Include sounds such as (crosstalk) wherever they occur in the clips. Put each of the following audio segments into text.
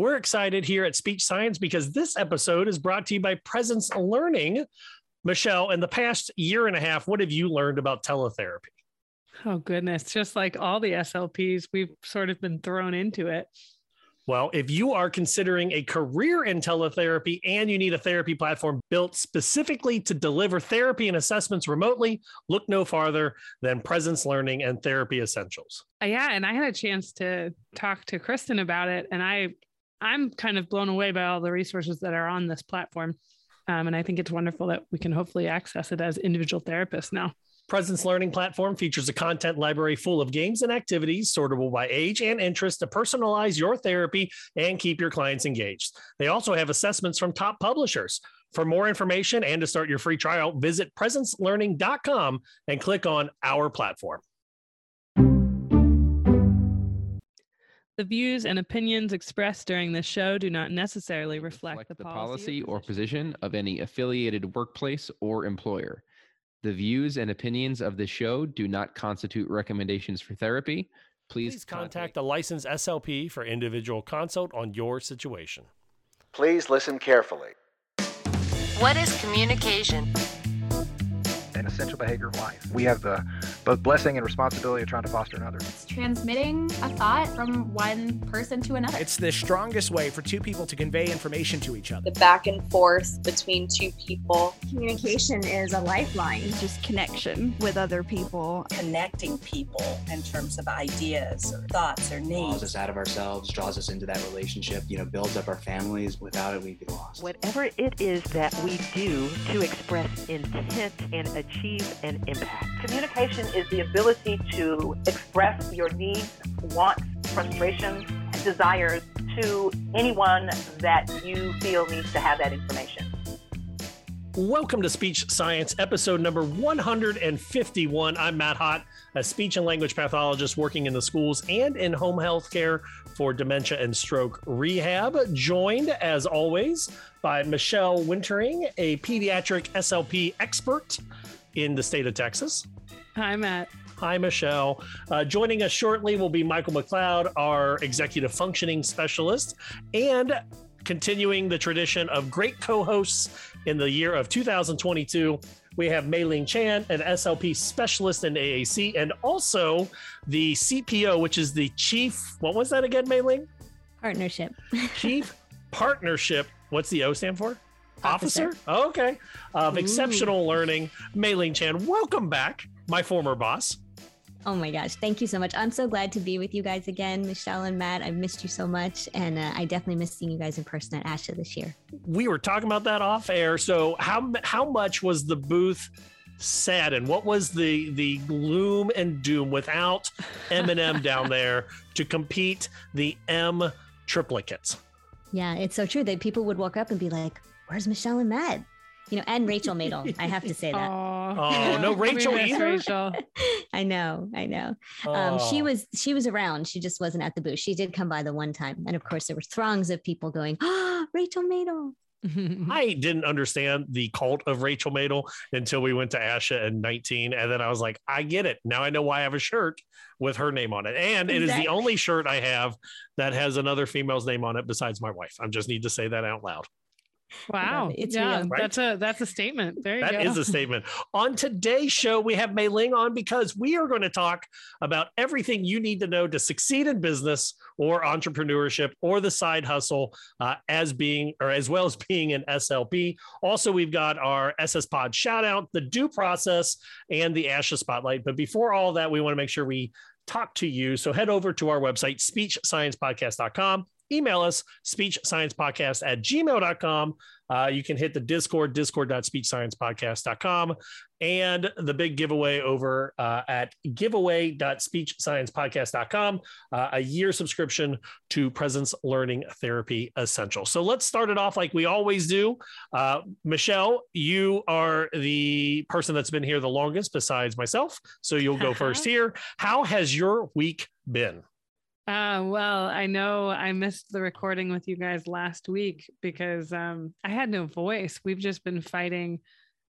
We're excited here at Speech Science because this episode is brought to you by Presence Learning. Michelle, in the past year and a half, what have you learned about teletherapy? Oh, goodness. Just like all the SLPs, we've sort of been thrown into it. Well, if you are considering a career in teletherapy and you need a therapy platform built specifically to deliver therapy and assessments remotely, look no farther than Presence Learning and Therapy Essentials. Yeah, and I had a chance to talk to Kristen about it, and I, I'm kind of blown away by all the resources that are on this platform, um, and I think it's wonderful that we can hopefully access it as individual therapists now. Presence Learning platform features a content library full of games and activities sortable by age and interest to personalize your therapy and keep your clients engaged. They also have assessments from top publishers. For more information and to start your free trial, visit presencelearning.com and click on Our Platform. The views and opinions expressed during this show do not necessarily reflect, reflect the, the policy, policy or position of any affiliated workplace or employer. The views and opinions of this show do not constitute recommendations for therapy. Please, Please contact a licensed SLP for individual consult on your situation. Please listen carefully. What is communication? An essential behavior of life. We have the both blessing and responsibility of trying to foster another. It's transmitting a thought from one person to another. It's the strongest way for two people to convey information to each other. The back and forth between two people. Communication is a lifeline. It's Just connection with other people. Connecting people in terms of ideas or thoughts or needs. Draws us out of ourselves, draws us into that relationship, you know, builds up our families. Without it, we'd be lost. Whatever it is that we do to express intent and achieve an impact. Communication is the ability to express your needs, wants, frustrations, and desires to anyone that you feel needs to have that information. Welcome to Speech Science, episode number 151. I'm Matt Hott, a speech and language pathologist working in the schools and in home health care for dementia and stroke rehab. Joined, as always, by Michelle Wintering, a pediatric SLP expert in the state of Texas. Hi, Matt. Hi, Michelle. Uh, joining us shortly will be Michael McLeod, our executive functioning specialist, and continuing the tradition of great co hosts in the year of 2022. We have Mai Ling Chan, an SLP specialist in AAC, and also the CPO, which is the chief. What was that again, Mai Ling? Partnership. (laughs) chief partnership. What's the O stand for? Officer. Officer? Oh, okay. Of Ooh. Xceptional Learning, Mai Ling Chan. Welcome back, my former boss. Oh my gosh. Thank you so much. I'm so glad to be with you guys again, Michelle and Matt. I've missed you so much. And uh, I definitely miss seeing you guys in person at ASHA this year. We were talking about that off air. So, how, how much was the booth sad and what was the the gloom and doom without (laughs) Eminem down there to compete the M triplicates? Yeah, it's so true that people would walk up and be like, Where's Michelle and Matt? You know, and Rachel Madel. I have to say that. Oh, no (laughs) Rachel either. Rachel. I know, I know. Um, she Oh. was she was around. She just wasn't at the booth. She did come by the one time, and of course there were throngs of people going, "Ah, (gasps) Rachel Madel." (laughs) I didn't understand the cult of Rachel Madel until we went to ASHA in 19. And then I was like, I get it. Now I know why I have a shirt with her name on it. And it is Exactly. the only shirt I have that has another female's name on it besides my wife. I just need to say that out loud. Wow. It's yeah, real. that's a that's a statement. There you That go. is a statement. On today's show, we have Mai Ling on because we are going to talk about everything you need to know to succeed in business or entrepreneurship or the side hustle uh, as being or as well as being an SLP. Also, we've got our SS Pod shout out, the due process, and the ASHA spotlight. But before all that, we want to make sure we talk to you. So head over to our website, speechsciencepodcast.com. Email us, speechsciencepodcast at gmail.com. Uh, you can hit the Discord, discord.speechsciencepodcast.com, and the big giveaway over uh, at giveaway.speechsciencepodcast.com, uh, a year subscription to Presence Learning Therapy Essential. So let's start it off like we always do. Uh, Michelle, you are the person that's been here the longest besides myself. So you'll go (laughs) first here. How has your week been? Uh, well, I know I missed the recording with you guys last week because um, I had no voice. We've just been fighting,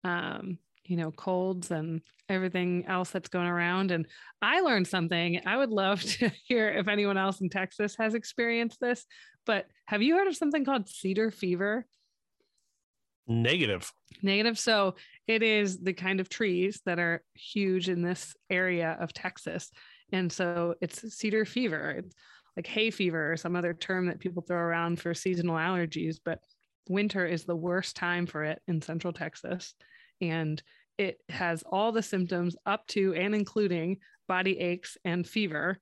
um, you know, colds and everything else that's going around. And I learned something. I would love (laughs) to hear if anyone else in Texas has experienced this. but have you heard of something called cedar fever? Negative. Negative. So it is the kind of trees that are huge in this area of Texas. And so it's cedar fever. It's like hay fever or some other term that people throw around for seasonal allergies, but winter is the worst time for it in central Texas. And it has all the symptoms up to and including body aches and fever.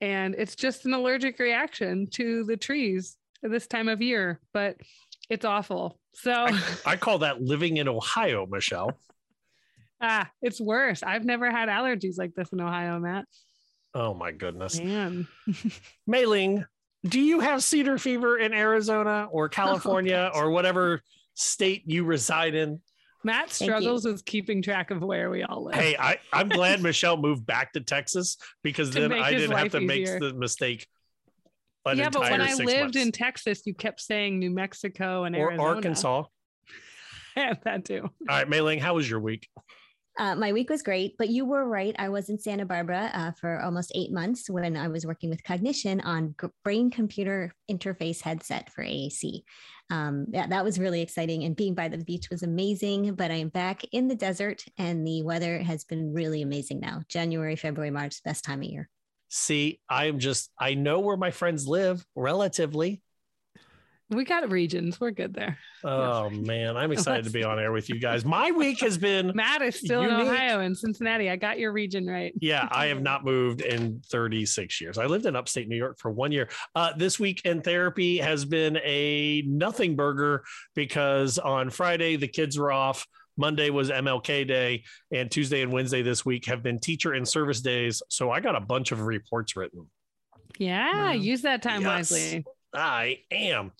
And it's just an allergic reaction to the trees this time of year, but it's awful. So I, I call that living in Ohio, Michelle. (laughs) ah, it's worse. I've never had allergies like this in Ohio, Matt. Oh my goodness. Man. (laughs) Mai Ling, do you have cedar fever in Arizona or oh, California Oh, or whatever state you reside in? Matt struggles with keeping track of where we all live. Hey, I, I'm glad (laughs) Michelle moved back to Texas because To then I didn't have life to make the mistake. An yeah, but when I lived months. in Texas, you kept saying New Mexico and or Arizona. Arkansas. (laughs) Yeah, that too. All right, Mai Ling, how was your week? Uh, my week was great, but you were right. I was in Santa Barbara uh, for almost eight months when I was working with Cognixion on brain computer interface headset for AAC. Um, that, that was really exciting. And being by the beach was amazing. But I am back in the desert and the weather has been really amazing now. January, February, March, best time of year. See, I'm just, I know where my friends live relatively. We got regions. We're good there. Oh man, I'm (laughs) excited to be on air with you guys. My week has been (laughs) Matt is still in. Ohio and Cincinnati. I got your region right. (laughs) Yeah, I have not moved in 36 years. I lived in upstate New York for one year. Uh, this week in therapy has been a nothing burger because on Friday the kids were off. Monday was MLK Day, and Tuesday and Wednesday this week have been teacher and service days. So I got a bunch of reports written. Yeah, use that time Yes. wisely. I am.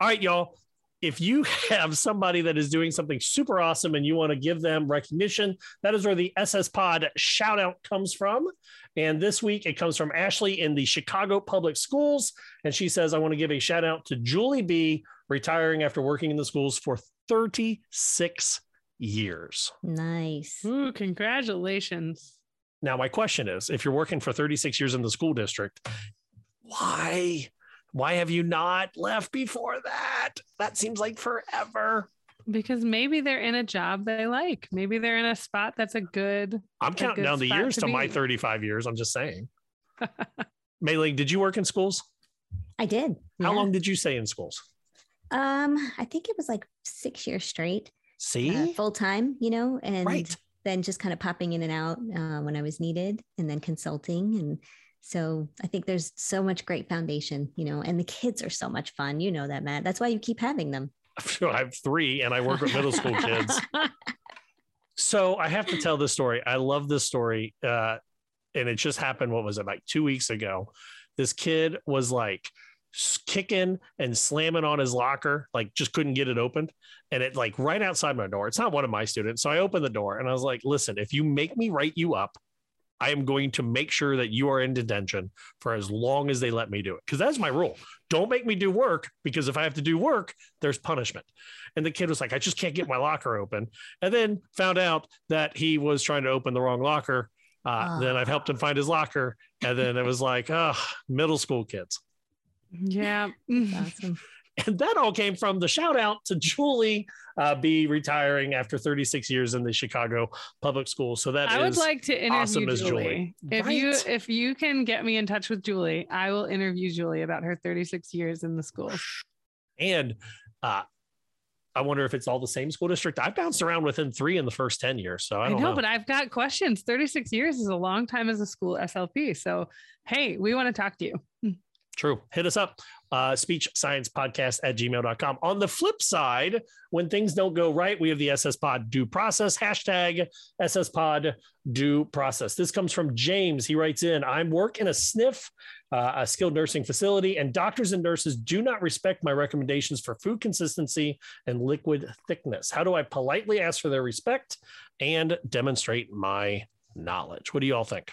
All right, y'all. If you have somebody that is doing something super awesome and you want to give them recognition, that is where the SS Pod shout out comes from. And this week it comes from Ashley in the Chicago Public Schools. And she says, I want to give a shout out to Julie B, retiring after working in the schools for 36 years. Nice. Ooh, congratulations. Now, my question is if you're working for 36 years in the school district, why? Why have you not left before that? That seems like forever. Because maybe they're in a job they like. Maybe they're in a spot that's a good. I'm counting good down the years to, my 35 years. I'm just saying. (laughs) Mai Ling, did you work in schools? I did. How yeah. long did you stay in schools? Um, I think it was like six years straight. See? uh, full time, you know, and Right. then just kind of popping in and out uh, when I was needed, and then consulting. And so I think there's so much great foundation, you know, and the kids are so much fun. You know that, Matt. That's why you keep having them. (laughs) I have three and I work with middle school kids. (laughs) So I have to tell this story. I love this story. Uh, and it just happened, what was it, like two weeks ago? This kid was like kicking and slamming on his locker, like just couldn't get it opened. And it like right outside my door. It's not one of my students. So I opened the door and I was like, listen, if you make me write you up, I am going to make sure that you are in detention for as long as they let me do it. Because that's my rule. Don't make me do work because if I have to do work, there's punishment. And the kid was like, I just can't get my locker open. And then found out that he was trying to open the wrong locker. Uh, Then I've helped him find his locker. And then it was like, oh, middle school kids. Yeah. (laughs) awesome. And that all came from the shout out to Julie uh, B retiring after 36 years in the Chicago public schools. So that I would like to interview awesome Julie. Julie. If you if you can get me in touch with Julie, I will interview Julie about her 36 years in the school. And uh, I wonder if it's all the same school district. I bounced around within three in the first 10 years. So I I, don't know, know. but I've got questions. 36 years is a long time as a school SLP. So hey, we want to talk to you. True. Hit us up. Uh, speech science podcast at gmail.com. On the flip side, when things don't go right, we have the SS Pod due process hashtag SS Pod due process. This comes from James. He writes in I'm work in a sniff, uh, a skilled nursing facility, and doctors and nurses do not respect my recommendations for food consistency and liquid thickness. How do I politely ask for their respect and demonstrate my knowledge? What do you all think?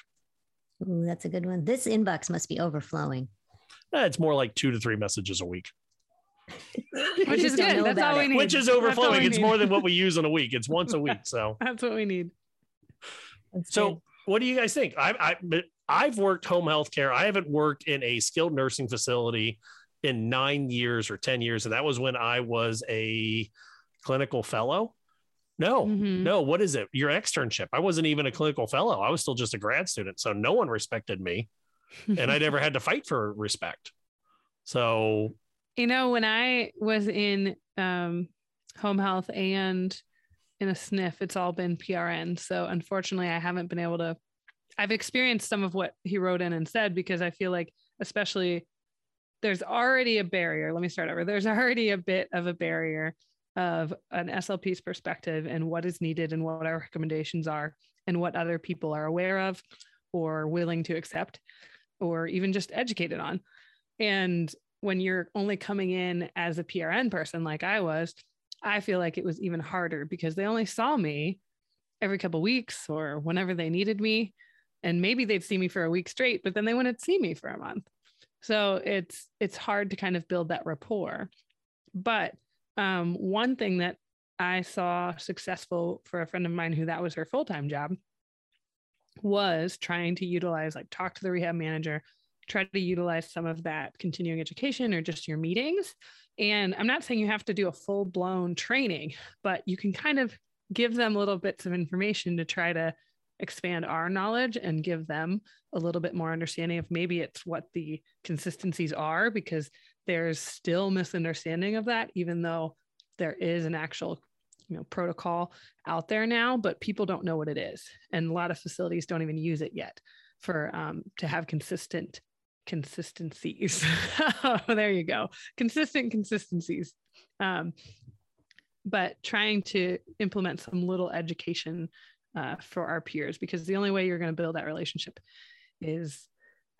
Ooh, that's a good one. This inbox must be overflowing. Eh, it's more like two to three messages a week. (laughs) Which is good. That's all we need. which is overflowing. It's need. more than what we (laughs) use in a week. It's once a week. So, That's what we need. so what do you guys think? I, I I've worked home health care. I haven't worked in a skilled nursing facility in nine years or 10 years. And that was when I was a clinical fellow. No, Mhm. no, what is it? Your externship. I wasn't even a clinical fellow. I was still just a grad student. So no one respected me. And I (laughs) never had to fight for respect. So You know, when I was in um, home health and in a sniff, it's all been PRN. So unfortunately, I haven't been able to. I've experienced some of what he wrote in and said because I feel like, especially, there's already a barrier. Let me start over. There's already a bit of a barrier of an SLP's perspective and what is needed and what our recommendations are and what other people are aware of or willing to accept or even just educated on. And when you're only coming in as a PRN person like I was, I feel like it was even harder because they only saw me every couple weeks or whenever they needed me. And maybe they'd see me for a week straight, but then they wouldn't see me for a month. So it's it's hard to kind of build that rapport. But um, one thing that I saw successful for a friend of mine who that was her full-time job was trying to utilize like talk to the rehab manager try to utilize some of that continuing education or just your meetings. And i'm not saying you have to do a full blown training but you can kind of give them little bits of information to try to expand our knowledge and give them a little bit more understanding of maybe it's what the consistencies are because there's still misunderstanding of that even though there is an actual you know protocol out there now but people don't know what it is. And a lot of facilities don't even use it yet for um, to have consistent consistencies. (laughs) There you go. Consistent consistencies. Um, but trying to implement some little education uh, for our peers because the only way you're going to build that relationship is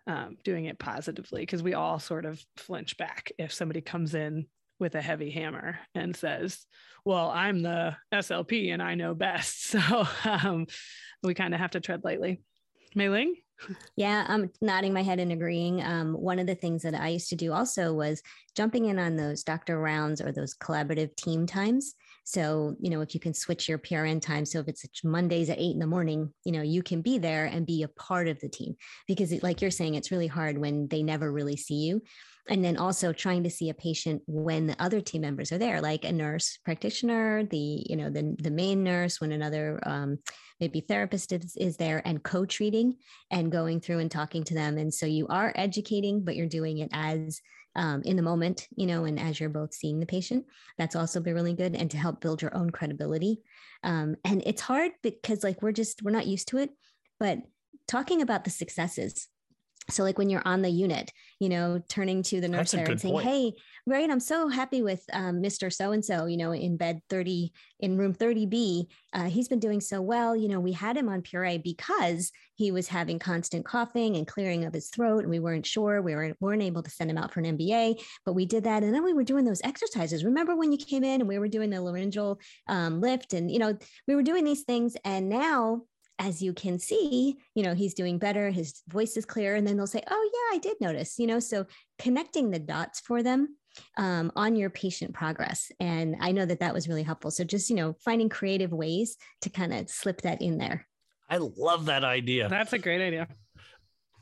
um, doing it positively because we all sort of flinch back if somebody comes in with a heavy hammer and says, Well, I'm the SLP and I know best. (laughs) So um, we kind of have to tread lightly. Mai Ling? Yeah, I'm nodding my head and agreeing. Um, one of the things that I used to do also was jumping in on those doctor rounds or those collaborative team times. So, you know, if you can switch your PRN time, so if it's Mondays at eight in the morning, you know, you can be there and be a part of the team because, it, like you're saying, it's really hard when they never really see you. And then also trying to see a patient when the other team members are there, like a nurse practitioner, the you know the the main nurse, when another um, maybe therapist is, is there, and co-treating and going through and talking to them. And so you are educating, but you're doing it as um, in the moment, you know, and as you're both seeing the patient, that's also been really good. And to help build your own credibility. Um, and it's hard because like we're just, we're not used to it, but talking about the successes. So like when you're on the unit, you know, turning to the nurse there and saying, point. Hey, right, I'm so happy with um, Mr. So-and-so, you know, in bed 30, in room 30B, uh, he's been doing so well. You know, we had him on puree because he was having constant coughing and clearing of his throat and we weren't sure we weren't, weren't able to send him out for an mba but we did that and then we were doing those exercises remember when you came in and we were doing the laryngeal um, lift and you know we were doing these things and now as you can see you know he's doing better his voice is clear and then they'll say oh yeah i did notice you know so connecting the dots for them um, on your patient progress and i know that that was really helpful so just you know finding creative ways to kind of slip that in there I love that idea. That's a great idea.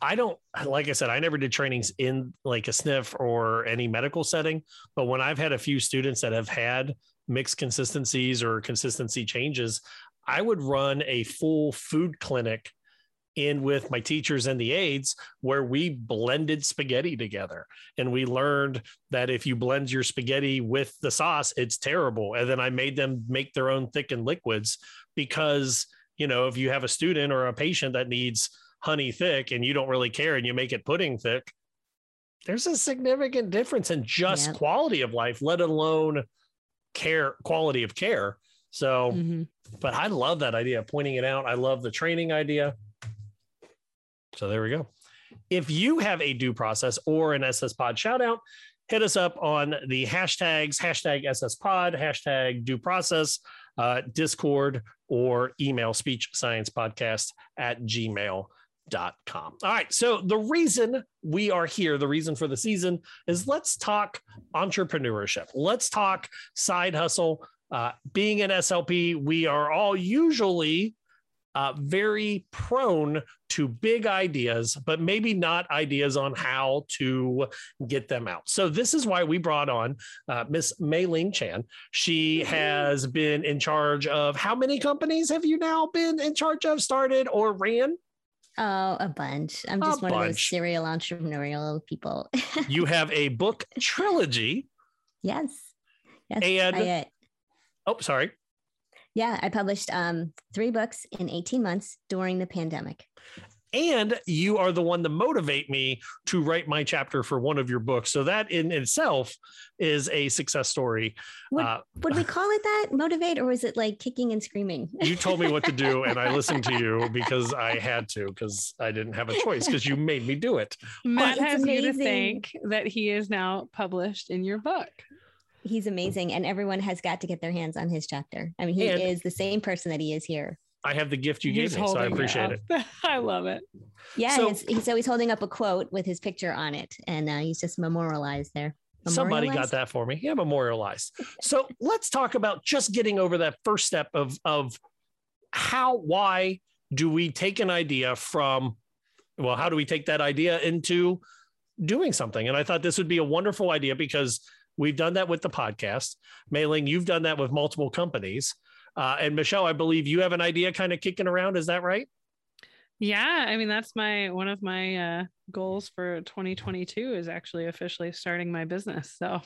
I don't like I said, I never did trainings in like a sniff or any medical setting, but when I've had a few students that have had mixed consistencies or consistency changes, I would run a full food clinic in with my teachers and the aides where we blended spaghetti together. And we learned that if you blend your spaghetti with the sauce it's terrible. And then i made them make their own thickened liquids because you know if you have a student or a patient that needs honey thick and you don't really care and you make it pudding thick there's a significant difference in just Yep. quality of life let alone care quality of care so Mm-hmm. but I love that idea, pointing it out. I love the training idea. So there we go. If you have a due process or an SS Pod shout out, hit us up on the hashtags, hashtag SS Pod, hashtag due process, uh, Discord, or email speech science podcast at gmail.com. All right. So the reason we are here, the reason for the season is let's talk entrepreneurship. Let's talk side hustle. Uh, being an SLP, we are all usually uh, very prone to big ideas, but maybe not ideas on how to get them out. So this is why we brought on uh, Miss Mai Ling Chan. She has been in charge of how many companies have you now been in charge of, started or ran? Oh, a bunch. I'm just A one of those serial entrepreneurial people. (laughs) You have a book trilogy. yes. Yes. And- I, uh, Oh, sorry. yeah, I published um, three books in 18 months during the pandemic. and you are the one to motivate me to write my chapter for one of your books. So that in itself is a success story. Would, Uh, would we (laughs) call it that? Motivate, or was it like kicking and screaming? you told me what to do, and I listened to you (laughs) because I had to, because I didn't have a choice, because you made me do it. Matt it's has you to think that he is now published in your book. He's amazing, and everyone has got to get their hands on his chapter. I mean, he And- is the same person that he is here. I have the gift you He's gave me, so I appreciate it. up. (laughs) I love it. Yeah, So- so, he's, always holding up a quote with his picture on it, and uh, he's just memorialized there. Somebody got that for me. Yeah, memorialized. So let's talk about just getting over that first step of of how, why do we take an idea from, well, how do we take that idea into doing something? And I thought this would be a wonderful idea because we've done that with the podcast. Mai Ling, you've done that with multiple companies. Uh, and Michelle, I believe you have an idea kind of kicking around. Is that right? Yeah, I mean that's my one of my uh, goals for 2022 is actually officially starting my business. So,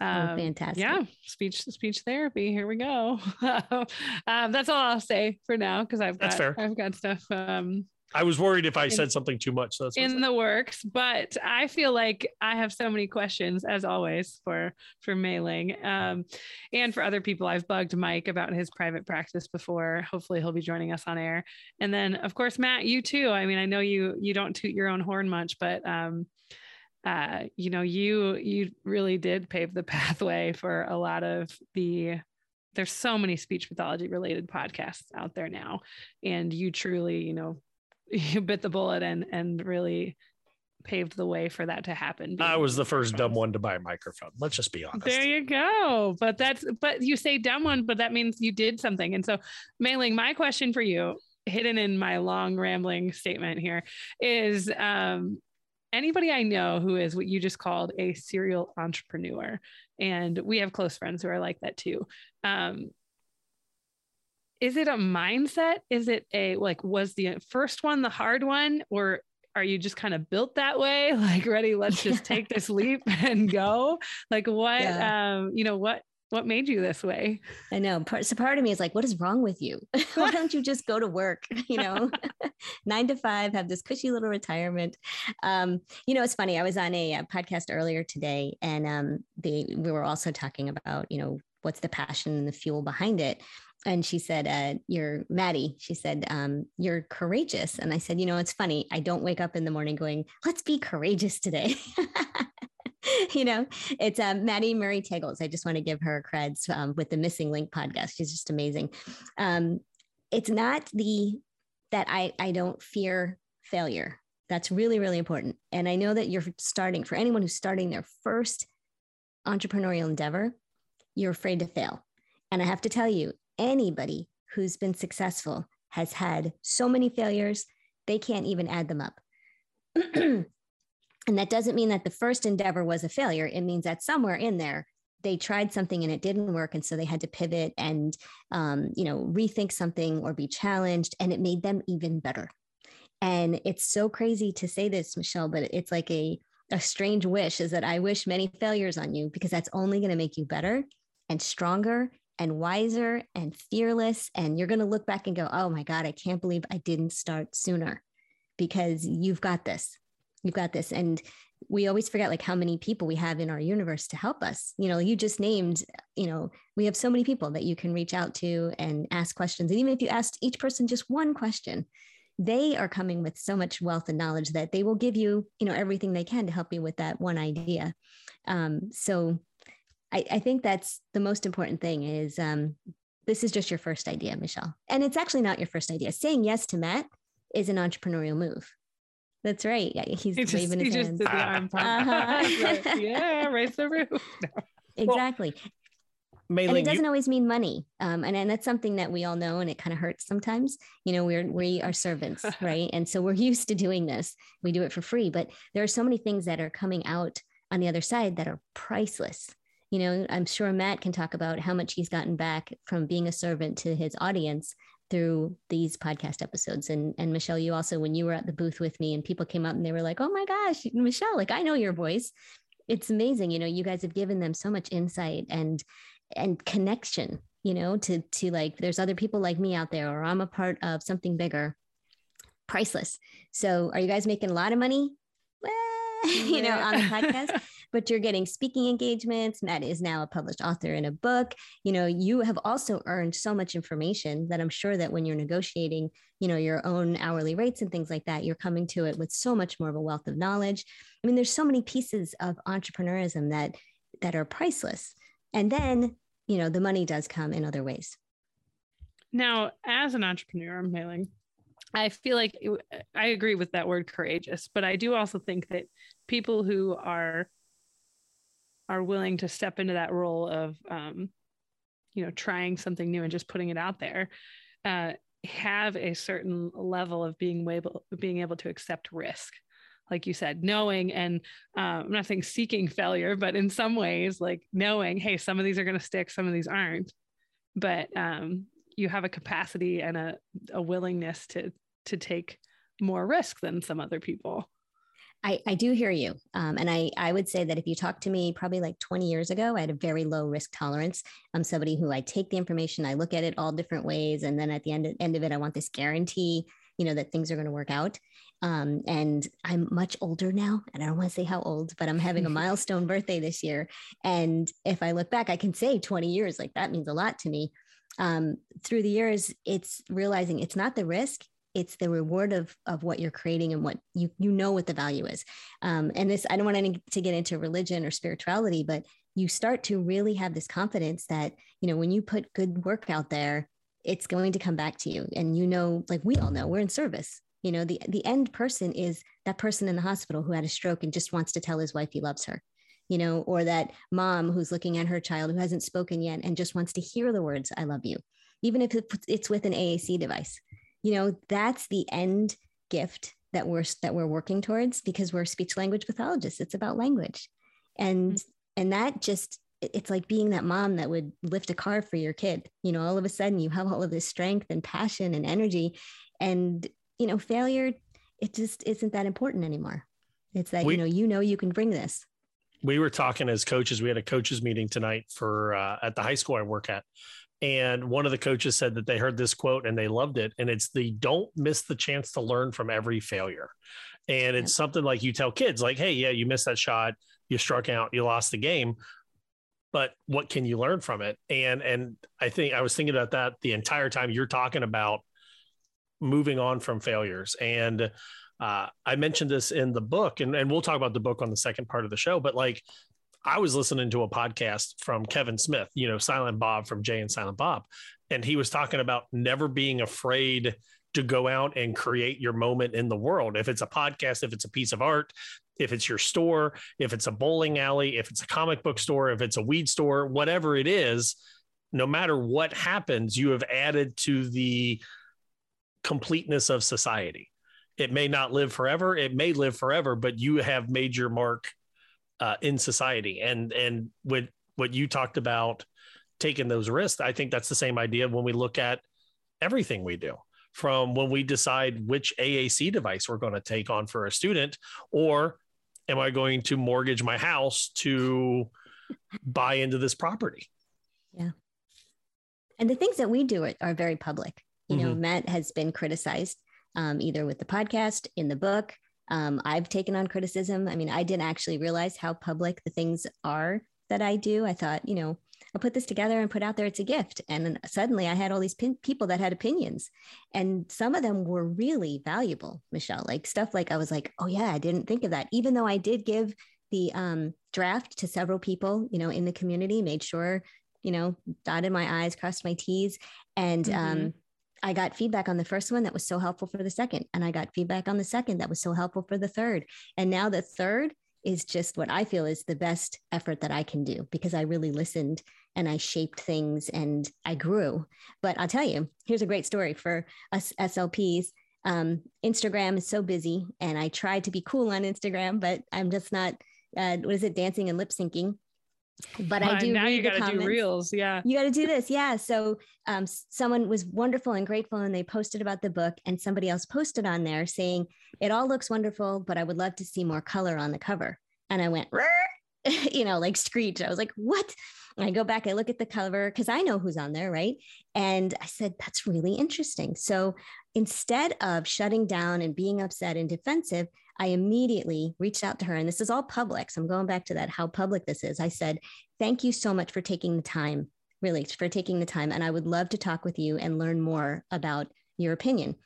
um, fantastic. Yeah, speech speech therapy. Here we go. um, (laughs) that's all I'll say for now because I've That's got fair. I've got stuff um, I was worried if I In- said something too much. So that's in the works, but I feel like I have so many questions as always for for Mai Ling um, and for other people. I've bugged Mike about his private practice before. Hopefully, he'll be joining us on air. And then, of course, Matt, you too. I mean, I know you you don't toot your own horn much, but um, uh, you know, you you really did pave the (laughs) pathway for a lot of the. There's so many speech pathology related podcasts out there now, and you truly, you know, you (laughs) bit the bullet and and really paved the way for that to happen. I was the first dumb one to buy a microphone. Let's just be honest. There you go. But that's but you say dumb one, but that means you did something. And so Mai Ling my question for you, hidden in my long rambling statement here, is um anybody I know who is what you just called a serial entrepreneur. And we have close friends who are like that too. Um is it a mindset? Is it a like was the first one the hard one or are you just kind of built that way (laughs) like ready let's (laughs) just take this leap and go like what Yeah. um you know what what made you this way I know. Part, so part of me is like, what is wrong with you? (laughs) Why don't you just go to work? You know, nine to five, have this cushy little retirement. Um, you know, it's funny. I was on a, uh podcast earlier today, and um, they we were also talking about, you know, what's the passion and the fuel behind it. And she said, uh, "You're Maddie." She said, um, "You're courageous." And I said, "You know, it's funny. I don't wake up in the morning going, let's be courageous today." (laughs) you know, it's um, Maddie Murray Tegels. I just want to give her creds um, with the Missing Link podcast. She's just amazing. Um, it's not the that I I don't fear failure. That's really really important. And I know that you're starting for anyone who's starting their first entrepreneurial endeavor, you're afraid to fail. And I have to tell you, anybody who's been successful has had so many failures they can't even add them up. (clears throat) And that doesn't mean that the first endeavor was a failure. It means that somewhere in there, they tried something and it didn't work. And so they had to pivot and, um, you know, rethink something or be challenged. And it made them even better. And it's so crazy to say this, Michelle, but it's like a, a strange wish is that I wish many failures on you because that's only going to make you better and stronger and wiser and fearless. And you're going to look back and go, oh my God, I can't believe I didn't start sooner because you've got this you've got this and we always forget like how many people we have in our universe to help us you know you just named you know we have so many people that you can reach out to and ask questions and even if you asked each person just one question they are coming with so much wealth and knowledge that they will give you you know everything they can to help you with that one idea um, so I, I think that's the most important thing is um, this is just your first idea michelle and it's actually not your first idea saying yes to matt is an entrepreneurial move that's right. Yeah, He's he just, waving he his just hands. did the arm (laughs) pump. Uh-huh. Like, (laughs) yeah raise the roof exactly. and it doesn't you- always mean money um, and, and that's something that we all know and it kind of hurts sometimes you know we're we are servants (laughs) right and so we're used to doing this we do it for free but there are so many things that are coming out on the other side that are priceless you know i'm sure matt can talk about how much he's gotten back from being a servant to his audience through these podcast episodes. And and michelle you also when you were at the booth with me and people came up and they were like oh my gosh michelle like i know your voice. It's amazing you know you guys have given them so much insight and and connection you know to to like there's other people like me out there or i'm a part of something bigger. Priceless. So are you guys making a lot of money? Well, (laughs) you know on the podcast (laughs) but you're getting speaking engagements matt is now a published author in a book. You know you have also earned so much information that i'm sure that when you're negotiating you know your own hourly rates and things like that you're coming to it with so much more of a wealth of knowledge. I mean there's so many pieces of entrepreneurism that that are priceless. And then, you know, the money does come in other ways. Now, as an entrepreneur, Mai Ling, I feel like it, I agree with that word courageous, but I do also think that people who are are willing to step into that role of um, you know trying something new and just putting it out there uh, have a certain level of being able being able to accept risk like you said, knowing and um, I'm not saying seeking failure, but in some ways, like knowing, hey, some of these are going to stick, some of these aren't. But um, you have a capacity and a, a willingness to to take more risk than some other people. I, I do hear you. Um, and I, I would say that if you talked to me probably like 20 years ago, I had a very low risk tolerance. I'm somebody who I take the information, I look at it all different ways. And then at the end, end of it, I want this guarantee, you know, that things are going to work out. Um, and I'm much older now, and I don't want to say how old, but I'm having a (laughs) milestone birthday this year. And if I look back, I can say 20 years, like that means a lot to me. Um, through the years, it's realizing it's not the risk, it's the reward of of what you're creating and what you you know what the value is. Um, and this, I don't want any, to get into religion or spirituality, but you start to really have this confidence that you know when you put good work out there it's going to come back to you. And you know like we all know we're in service. You know the the end person is that person in the hospital who had a stroke and just wants to tell his wife he loves her. You know or that mom who's looking at her child who hasn't spoken yet and just wants to hear the words i love you even if it's with an aac device you know that's the end gift that we're that we're working towards because we're speech language pathologists it's about language and mm-hmm. and that just it's like being that mom that would lift a car for your kid you know all of a sudden you have all of this strength and passion and energy and you know, failure, it just isn't that important anymore. It's that, we, you know, you know, you can bring this. We were talking as coaches. We had a coaches meeting tonight for uh, at the high school I work at. And one of the coaches said that they heard this quote and they loved it. And it's the don't miss the chance to learn from every failure. And it's something like you tell kids, like, hey, yeah, you missed that shot, you struck out, you lost the game but what can you learn from it and and i think i was thinking about that the entire time you're talking about moving on from failures. And uh, I mentioned this in the book, and, and we'll talk about the book on the second part of the show. But like, I was listening to a podcast from Kevin Smith, you know, Silent Bob from Jay and Silent Bob, and he was talking about never being afraid to go out and create your moment in the world. If it's a podcast, if it's a piece of art, if it's your store, if it's a bowling alley, if it's a comic book store, if it's a weed store, whatever it is, no matter what happens, you have added to the completeness of society. It may not live forever. It may live forever, but you have made your mark uh, in society. And and with what you talked about taking those risks, I think that's the same idea when we look at everything we do. From when we decide which AAC device we're going to take on for a student, or am I going to mortgage my house to buy into this property? Yeah. And the things that we do are, are very public. You know, mm-hmm. Matt has been criticized um, either with the podcast, in the book. Um, I've taken on criticism. I mean, I didn't actually realize how public the things are that I do. I thought, you know, I put this together and put out there. It's a gift. And then suddenly I had all these pin- people that had opinions. And some of them were really valuable, Michelle. Like stuff like I was like, oh, yeah, I didn't think of that. Even though I did give the um, draft to several people, you know, in the community, made sure, you know, dotted my I's, crossed my T's. And mm-hmm. um, I got feedback on the first one that was so helpful for the second. And I got feedback on the second that was so helpful for the third. And now the third is just what I feel is the best effort that I can do because I really listened and I shaped things and I grew. But I'll tell you, here's a great story for us SLPs. Um, Instagram is so busy, and I try to be cool on Instagram, but I'm just not. Uh, what is it? Dancing and lip syncing. But I do. now you got to do reels. Yeah. You got to do this. Yeah. So um, someone was wonderful and grateful, and they posted about the book, and somebody else posted on there saying, It all looks wonderful, but I would love to see more color on the cover. And I went, (laughs) you know, like screech. I was like, What? And I go back, I look at the cover because I know who's on there, right? And I said, That's really interesting. So instead of shutting down and being upset and defensive, I immediately reached out to her. And this is all public. So I'm going back to that, how public this is. I said, Thank you so much for taking the time, really, for taking the time. And I would love to talk with you and learn more about your opinion.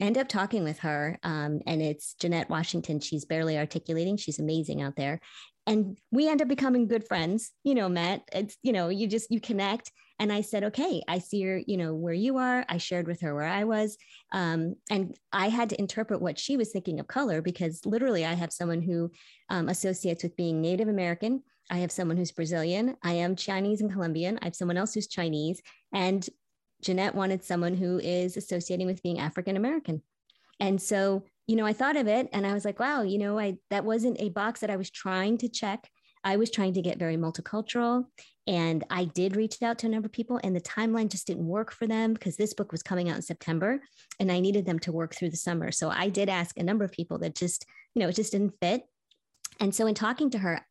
end up talking with her, um, and it's Jeanette Washington. She's barely articulating. She's amazing out there and we end up becoming good friends you know matt it's you know you just you connect and i said okay i see your you know where you are. I shared with her where i was um, and i had to interpret what she was thinking of color because literally i have someone who um, associates with being native american. I have someone who's brazilian. I am chinese and colombian. I have someone else who's chinese. And jeanette wanted someone who is associating with being african american. And so you know, I thought of it and I was like, wow, you know, I that wasn't a box that I was trying to check. I was trying to get very multicultural. And I did reach out to a number of people, and the timeline just didn't work for them because this book was coming out in September and I needed them to work through the summer. So I did ask a number of people that just, you know, it just didn't fit. And so in talking to her,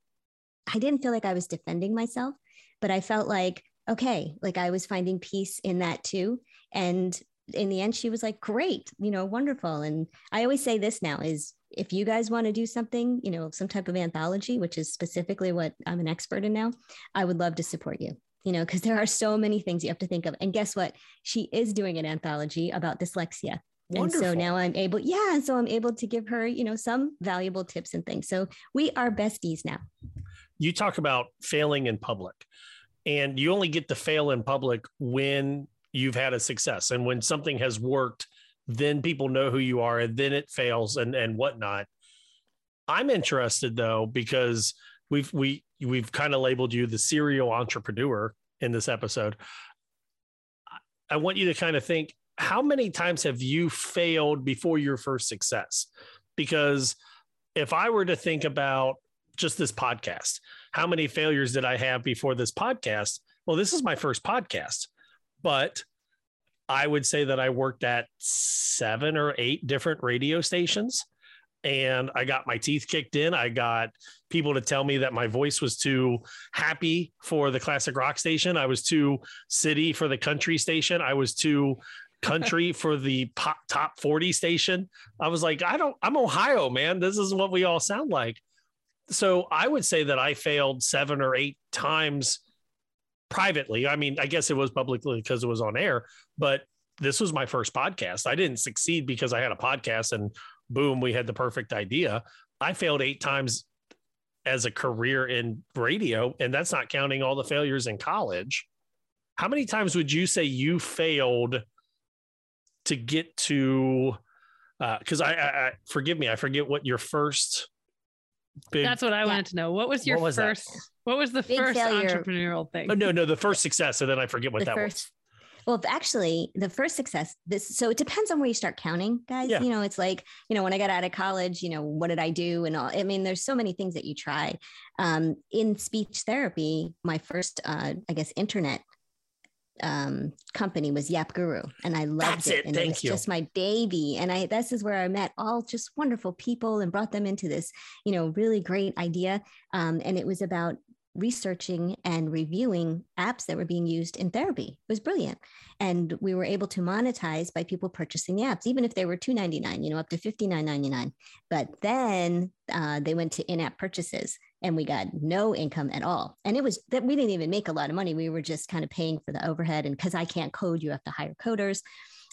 I didn't feel like I was defending myself, but I felt like, okay, like I was finding peace in that too. And in the end she was like great you know wonderful and i always say this now is if you guys want to do something you know some type of anthology which is specifically what i'm an expert in now i would love to support you you know because there are so many things you have to think of and guess what she is doing an anthology about dyslexia Wonderful. and so now i'm able yeah and so i'm able to give her you know some valuable tips and things so we are besties now you talk about failing in public and you only get to fail in public when you've had a success. And when something has worked, then people know who you are and then it fails and, and whatnot. I'm interested though, because we've, we, we've kind of labeled you the serial entrepreneur in this episode. I want you to kind of think how many times have you failed before your first success? Because if I were to think about just this podcast, how many failures did I have before this podcast? Well, this is my first podcast but I would say that I worked at seven or eight different radio stations and I got my teeth kicked in. I got people to tell me that my voice was too happy for the classic rock station. I was too city for the country station. I was too country (laughs) for the pop, top 40 station. I was like, I don't, I'm Ohio, man. This is what we all sound like. So I would say that I failed seven or eight times privately. I mean, I guess it was publicly because it was on air, but this was my first podcast. I didn't succeed because I had a podcast and boom, we had the perfect idea. I failed eight times as a career in radio, and that's not counting all the failures in college. How many times would you say you failed to get to? Because uh, I, I, I, forgive me, I forget what your first. Big, That's what I yeah. wanted to know. What was your what was first? That? What was the Big first failure. entrepreneurial thing? Oh, no, no, the first success, So then I forget what the that first, was. Well, actually, the first success. This so it depends on where you start counting, guys. Yeah. You know, it's like you know when I got out of college, you know, what did I do and all. I mean, there's so many things that you try. Um, in speech therapy, my first, uh, I guess, internet um, company was Yap Guru, and I loved That's it. And Thank it was you. just my baby. And I this is where I met all just wonderful people and brought them into this, you know, really great idea. Um, and it was about researching and reviewing apps that were being used in therapy. It was brilliant. And we were able to monetize by people purchasing the apps, even if they were $2.99, you know, up to $59.99. But then uh, they went to in-app purchases and we got no income at all. And it was that we didn't even make a lot of money. We were just kind of paying for the overhead. And because I can't code, you have to hire coders.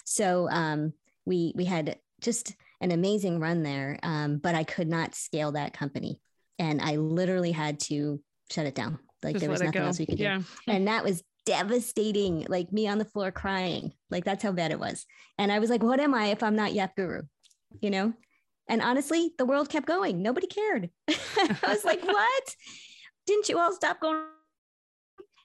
So um, we we had just an amazing run there. Um, but I could not scale that company. And I literally had to shut it down. Like Just there was nothing else we could yeah. do. And that was devastating, like me on the floor crying. Like that's how bad it was. And I was like, what am I if I'm not Yap Guru? You know? And honestly, the world kept going. Nobody cared. (laughs) I was like, (laughs) what? Didn't you all stop going?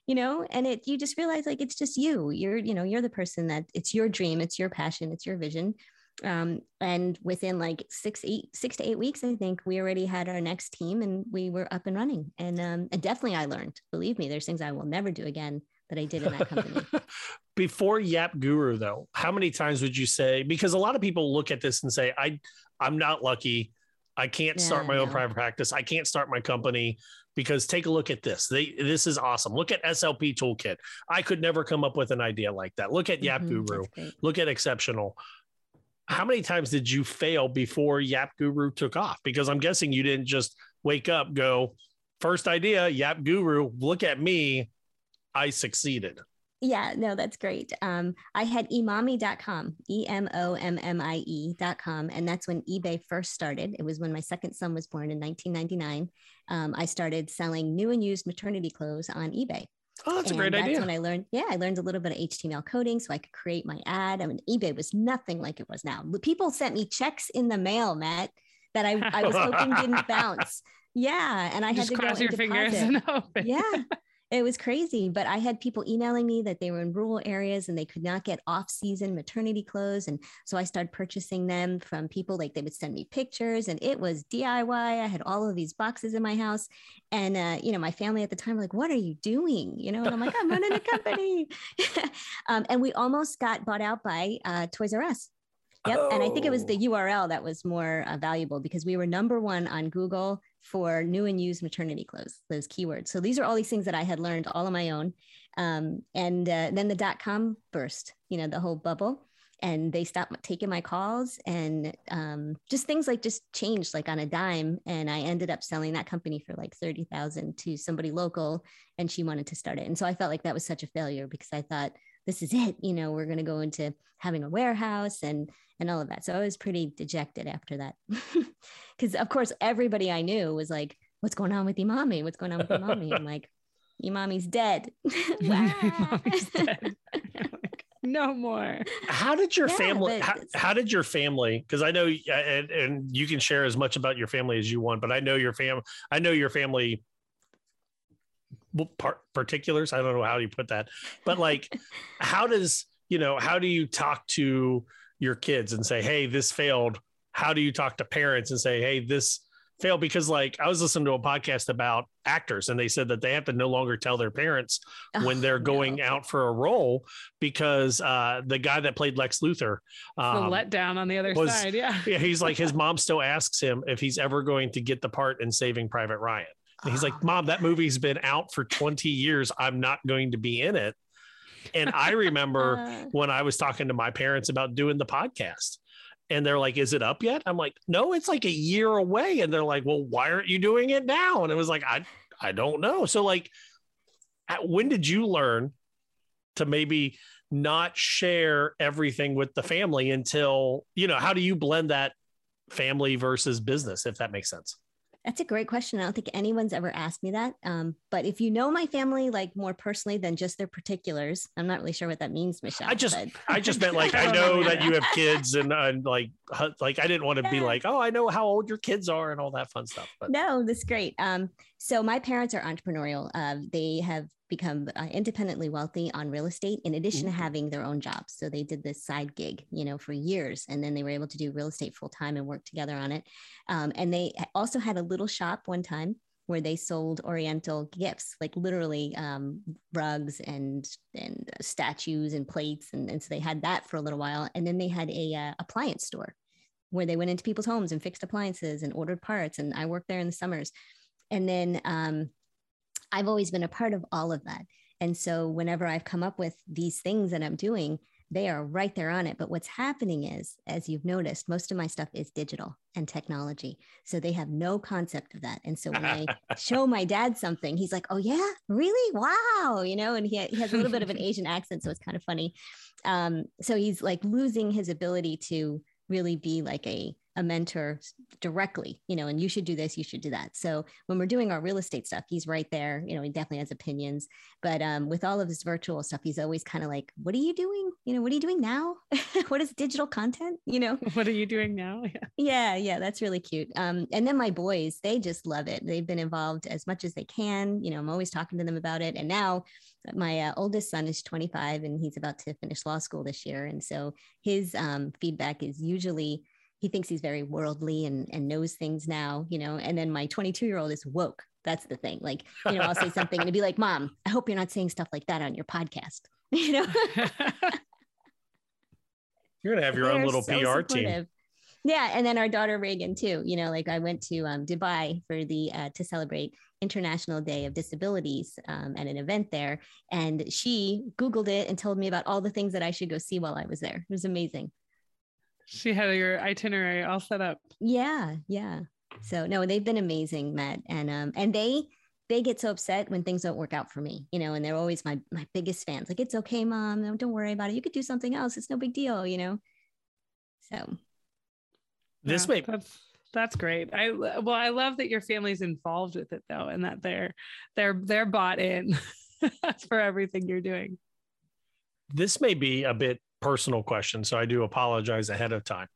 You know, and it you just realize like it's just you. You're, you know, you're the person that it's your dream, it's your passion, it's your vision. Um, and within like six, eight, six to eight weeks, I think we already had our next team and we were up and running. And um, and definitely I learned, believe me, there's things I will never do again that I did in that company. (laughs) Before Yap Guru, though, how many times would you say? Because a lot of people look at this and say, "I, I'm not lucky. I can't Yeah, start my own private practice. I can't start my company." Because take a look at this. They this is awesome. Look at SLP Toolkit. I could never come up with an idea like that. Look at Yap Mhm, Guru. Look at Xceptional. How many times did you fail before Yap Guru took off? Because I'm guessing you didn't just wake up, go, first idea, Yap Guru, look at me. I succeeded. Yeah, no, that's great. Um, I had emommie.com, E M O M M I E.com. And that's when eBay first started. It was when my second son was born in 1999. Um, I started selling new and used maternity clothes on eBay. Oh, that's a great that's idea. when I learned, yeah, I learned a little bit of HTML coding so I could create my ad. I mean, eBay was nothing like it was now. People sent me checks in the mail, Matt, that I, I was hoping didn't (laughs) bounce. Yeah. And I had Just to go cross and your fingers deposit. and (laughs) hope. Yeah. It was crazy, but I had people emailing me that they were in rural areas and they could not get off season maternity clothes. And so I started purchasing them from people like they would send me pictures and it was DIY. I had all of these boxes in my house. And, uh, you know, my family at the time were like, what are you doing? You know, and I'm like, I'm running a company. (laughs) um, and we almost got bought out by uh, Toys R Us. Yep. And I think it was the URL that was more uh, valuable because we were number one on Google for new and used maternity clothes, those keywords. So these are all these things that I had learned all on my own. Um, and uh, then the dot com burst, you know, the whole bubble. And they stopped taking my calls and um, just things like just changed like on a dime. And I ended up selling that company for like 30,000 to somebody local and she wanted to start it. And so I felt like that was such a failure because I thought, this is it you know we're going to go into having a warehouse and and all of that. So i was pretty dejected after that. (laughs) Because of course everybody i knew was like what's going on with your mommy what's going on with your mommy i'm like your mommy's dead. (laughs) Mommy's dead. (laughs) no more. how did your Yeah, family how, how did your family because i know and, and you can share as much about your family as you want but i know your fam i know your family well, par- particulars i don't know how you put that but like (laughs) how does you know how do you talk to your kids and say hey this failed how do you talk to parents and say hey this failed because like i was listening to a podcast about actors and they said that they have to no longer tell their parents when Oh, they're no. going out for a role because uh the guy that played lex luthor the um, letdown on the other was- side. Yeah. yeah, he's like his (laughs) mom still asks him if he's ever going to get the part in Saving Private Ryan. And he's like, "Mom, that movie's been out for 20 years. I'm not going to be in it." And I remember (laughs) when I was talking to my parents about doing the podcast. And they're like, "Is it up yet?" I'm like, "No, it's like a year away." And they're like, "Well, why aren't you doing it now?" And it was like, "I I don't know." So like at- when did you learn to maybe not share everything with the family until you know how do you blend that family versus business if that makes sense That's a great question. I don't think anyone's ever asked me that. Um, but if you know my family like more personally than just their particulars, I'm not really sure what that means, Michelle. i just i just meant like (laughs) i know that you have kids and, and like like i didn't want to be like oh i know how old your kids are and all that fun stuff but no, that's great. Um, so my parents are entrepreneurial. Uh, they have become uh, independently wealthy on real estate in addition to having their own jobs. So they did this side gig, you know, for years, and then they were able to do real estate full time and work together on it. Um, and they also had a little shop one time where they sold Oriental gifts, like literally um, rugs and and statues and plates, and, and so they had that for a little while. And then they had a uh, appliance store where they went into people's homes and fixed appliances and ordered parts. And I worked there in the summers. And then um, I've always been a part of all of that. And so whenever I've come up with these things that I'm doing, they are right there on it. But what's happening is, as you've noticed, most of my stuff is digital and technology. So they have no concept of that. And so when I (laughs) show my dad something, he's like, oh, yeah, really? Wow. You know, and he, he has a little bit of an (laughs) Asian accent. So it's kind of funny. Um, so he's like losing his ability to really be like a a mentor directly, you know, and you should do this, you should do that. So when we're doing our real estate stuff, he's right there. You know, he definitely has opinions. But um, with all of his virtual stuff, he's always kind of like, "What are you doing? You know, what are you doing now? (laughs) what is digital content? You know, what are you doing now?" (laughs) Yeah, yeah, yeah that's really cute. Um, and then my boys, they just love it. They've been involved as much as they can. You know, I'm always talking to them about it. And now my uh, oldest son is 25 and he's about to finish law school this year. And so his um, feedback is usually he thinks he's very worldly and, and knows things now, you know. And then my 22 year old is woke. That's the thing. Like, you know, I'll say something and be like, Mom, I hope you're not saying stuff like that on your podcast. (laughs) You know, (laughs) you're gonna have your own little so PR supportive. team. Yeah, and then our daughter Reagan too. You know, like I went to um, Dubai for the uh, to celebrate International Day of Disabilities um, at an event there, and she Googled it and told me about all the things that I should go see while I was there. It was amazing. She had your itinerary all set up. Yeah, yeah. So no, they've been amazing, Matt, and um, and they they get so upset when things don't work out for me, you know, and they're always my my biggest fans. Like, it's okay, mom. No, don't worry about it. You could do something else. It's no big deal, you know. So this yeah, Mai that's that's great. I well, I love that your family's involved with it though, and that they're they're they're bought in (laughs) for everything you're doing. This may be a bit personal question, so I do apologize ahead of time.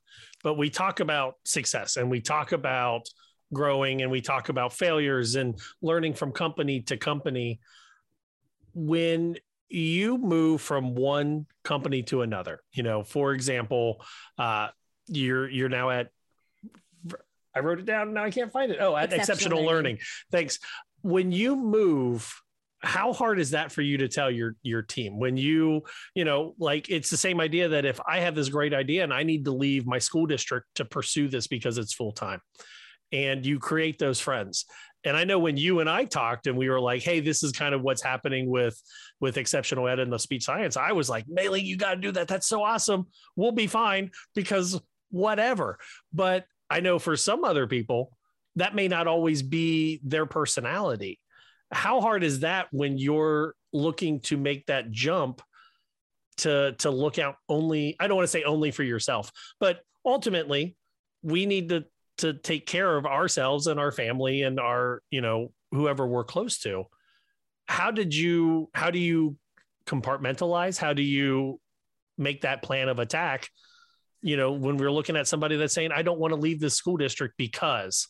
But we talk about success and we talk about growing and we talk about failures and learning from company to company. When you move from one company to another, you know, for example, uh, you're you're now at I wrote it down. Now I can't find it. Oh, at Xceptional, Xceptional learning. learning. Thanks. When you move, how hard is that for you to tell your your team when you you know like it's the same idea that if i have this great idea and i need to leave my school district to pursue this because it's full time and you create those friends. And i know when you and i talked and we were like hey this is kind of what's happening with with Xceptional ed and the speech science i was like Mai Ling you got to do that. That's so awesome. We'll be fine because whatever. But I know for some other people, that may not always be their personality. How hard is that when you're looking to make that jump to to look out only I don't want to say only for yourself, but ultimately we need to to take care of ourselves and our family and our, you know, whoever we're close to. How did you how do you compartmentalize? How do you make that plan of attack you know, when we're looking at somebody that's saying, I don't want to leave this school district because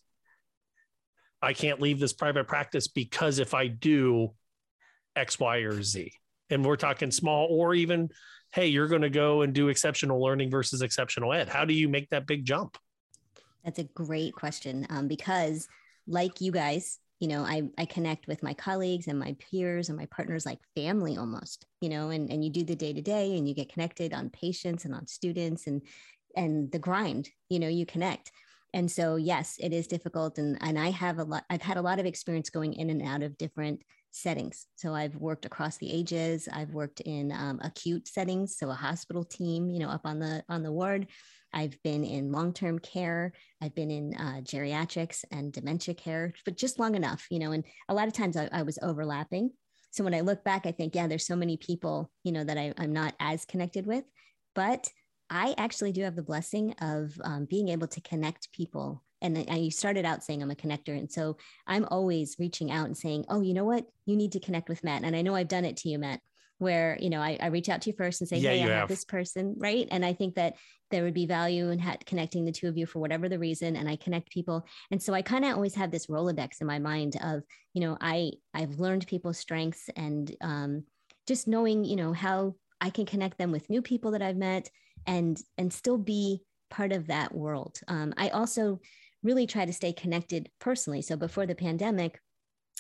I can't leave this private practice because if I do X, Y, or Z. And we're talking small or even, hey, you're going to go and do Xceptional learning versus Xceptional ed. How do you make that big jump? That's a great question um, because, like you guys, you know I, I connect with my colleagues and my peers and my partners like family almost you know and, and you do the day to day and you get connected on patients and on students and and the grind you know you connect and so yes it is difficult and and i have a lot i've had a lot of experience going in and out of different settings so i've worked across the ages i've worked in um, acute settings so a hospital team you know up on the on the ward I've been in long term care. I've been in uh, geriatrics and dementia care, but just long enough, you know. And a lot of times I, I, was overlapping. So when I look back, I think, yeah, there's so many people, you know, that I, I'm not as connected with. But I actually do have the blessing of um, being able to connect people. And I, you started out saying I'm a connector. And so I'm always reaching out and saying, oh, you know what? You need to connect with Matt. And I know I've done it to you, Matt where you know I, I, reach out to you first and say yeah, hey i have. have this person right and i think that there would be value in ha- connecting the two of you for whatever the reason and i connect people and so i kind of always have this rolodex in my mind of you know i i've learned people's strengths and um, just knowing you know how i can connect them with new people that i've met and and still be part of that world. Um, i also really try to stay connected personally. So before the pandemic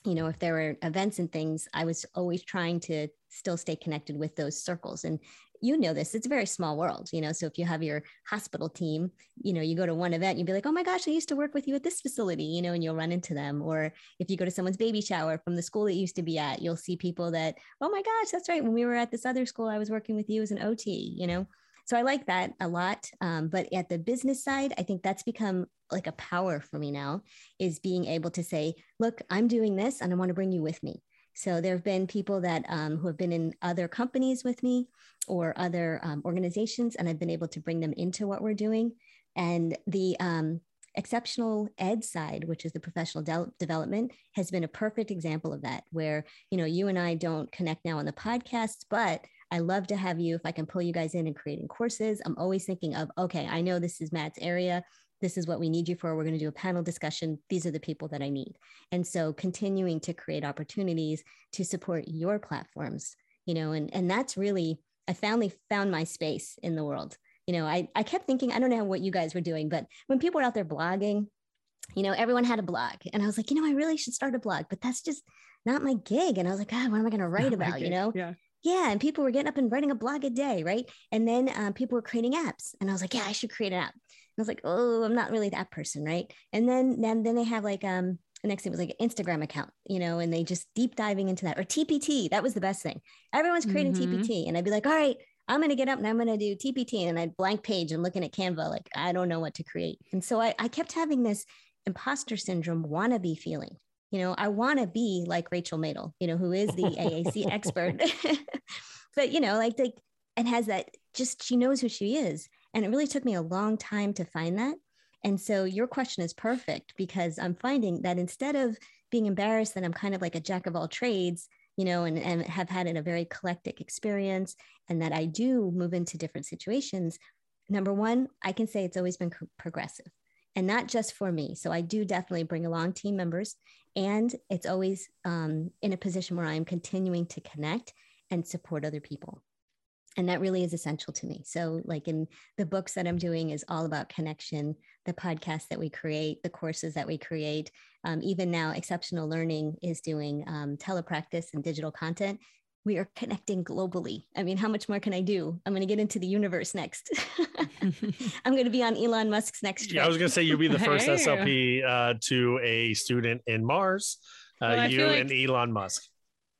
you know if there were events and things i was always trying to still stay connected with those circles. And you know this it's a very small world you know so if you have your hospital team you know you go to one event you'd be like oh my gosh i used to work with you at this facility you know and you'll run into them. Or if you go to someone's baby shower from the school that used to be at you'll see people that oh my gosh that's right when we were at this other school i was working with you as an ot you know so i like that a lot um, but at the business side i think that's become like a power for me now is being able to say look i'm doing this and i want to bring you with me so there have been people that um, who have been in other companies with me or other um, organizations, and I've been able to bring them into what we're doing. And the um, Xceptional ed side, which is the professional de- development, has been a perfect example of that. Where you know you and I don't connect now on the podcast, but I love to have you if I can pull you guys in and creating courses. I'm always thinking of okay, I know this is Matt's area. This is what we need you for. We're going to do a panel discussion. These are the people that I need. And so continuing to create opportunities to support your platforms, you know, and and that's really I finally found my space in the world you know, I, I kept thinking, I don't know what you guys were doing, but when people were out there blogging, you know, everyone had a blog. And I was like, you know, I really should start a blog, but that's just not my gig. And I was like, God, what am I going to write about? You know? Yeah. Yeah. And people were getting up and writing a blog a day. Right. And then um, people were creating apps. And I was like, yeah, I should create an app. And I was like, oh, I'm not really that person. Right. And then, then, then they have like, um, the next thing was like an Instagram account, you know, and they just deep diving into that or TPT. That was the best thing. Everyone's creating mm-hmm. TPT. And I'd be like, all right, I'm going to get up and I'm going to do TPT and I blank page and looking at Canva, like, I don't know what to create. And so I, I kept having this imposter syndrome wannabe feeling. You know, I want to be like Rachel Madel, you know, who is the AAC expert, (laughs) (laughs) but, you know, like, like, and has that just, she knows who she is. And it really took me a long time to find that. And so your question is perfect because I'm finding that instead of being embarrassed that I'm kind of like a jack of all trades, you know, and, and have had a very eclectic experience and that I do move into different situations, number one, I can say it's always been progressive and not just for me. So I do definitely bring along team members and it's always um, in a position where I'm continuing to connect and support other people. And that really is essential to me. So like in the books that i'm doing is all about connection the podcasts that we create the courses that we create. Um, even now Xceptional learning is doing um, telepractice and digital content we are connecting globally i mean how much more can i do i'm going to get into the universe next (laughs) i'm going to be on elon musk's next trip. yeah i was going to say you'll be the first hey. slp uh, to a student in mars uh, well, you like- and elon musk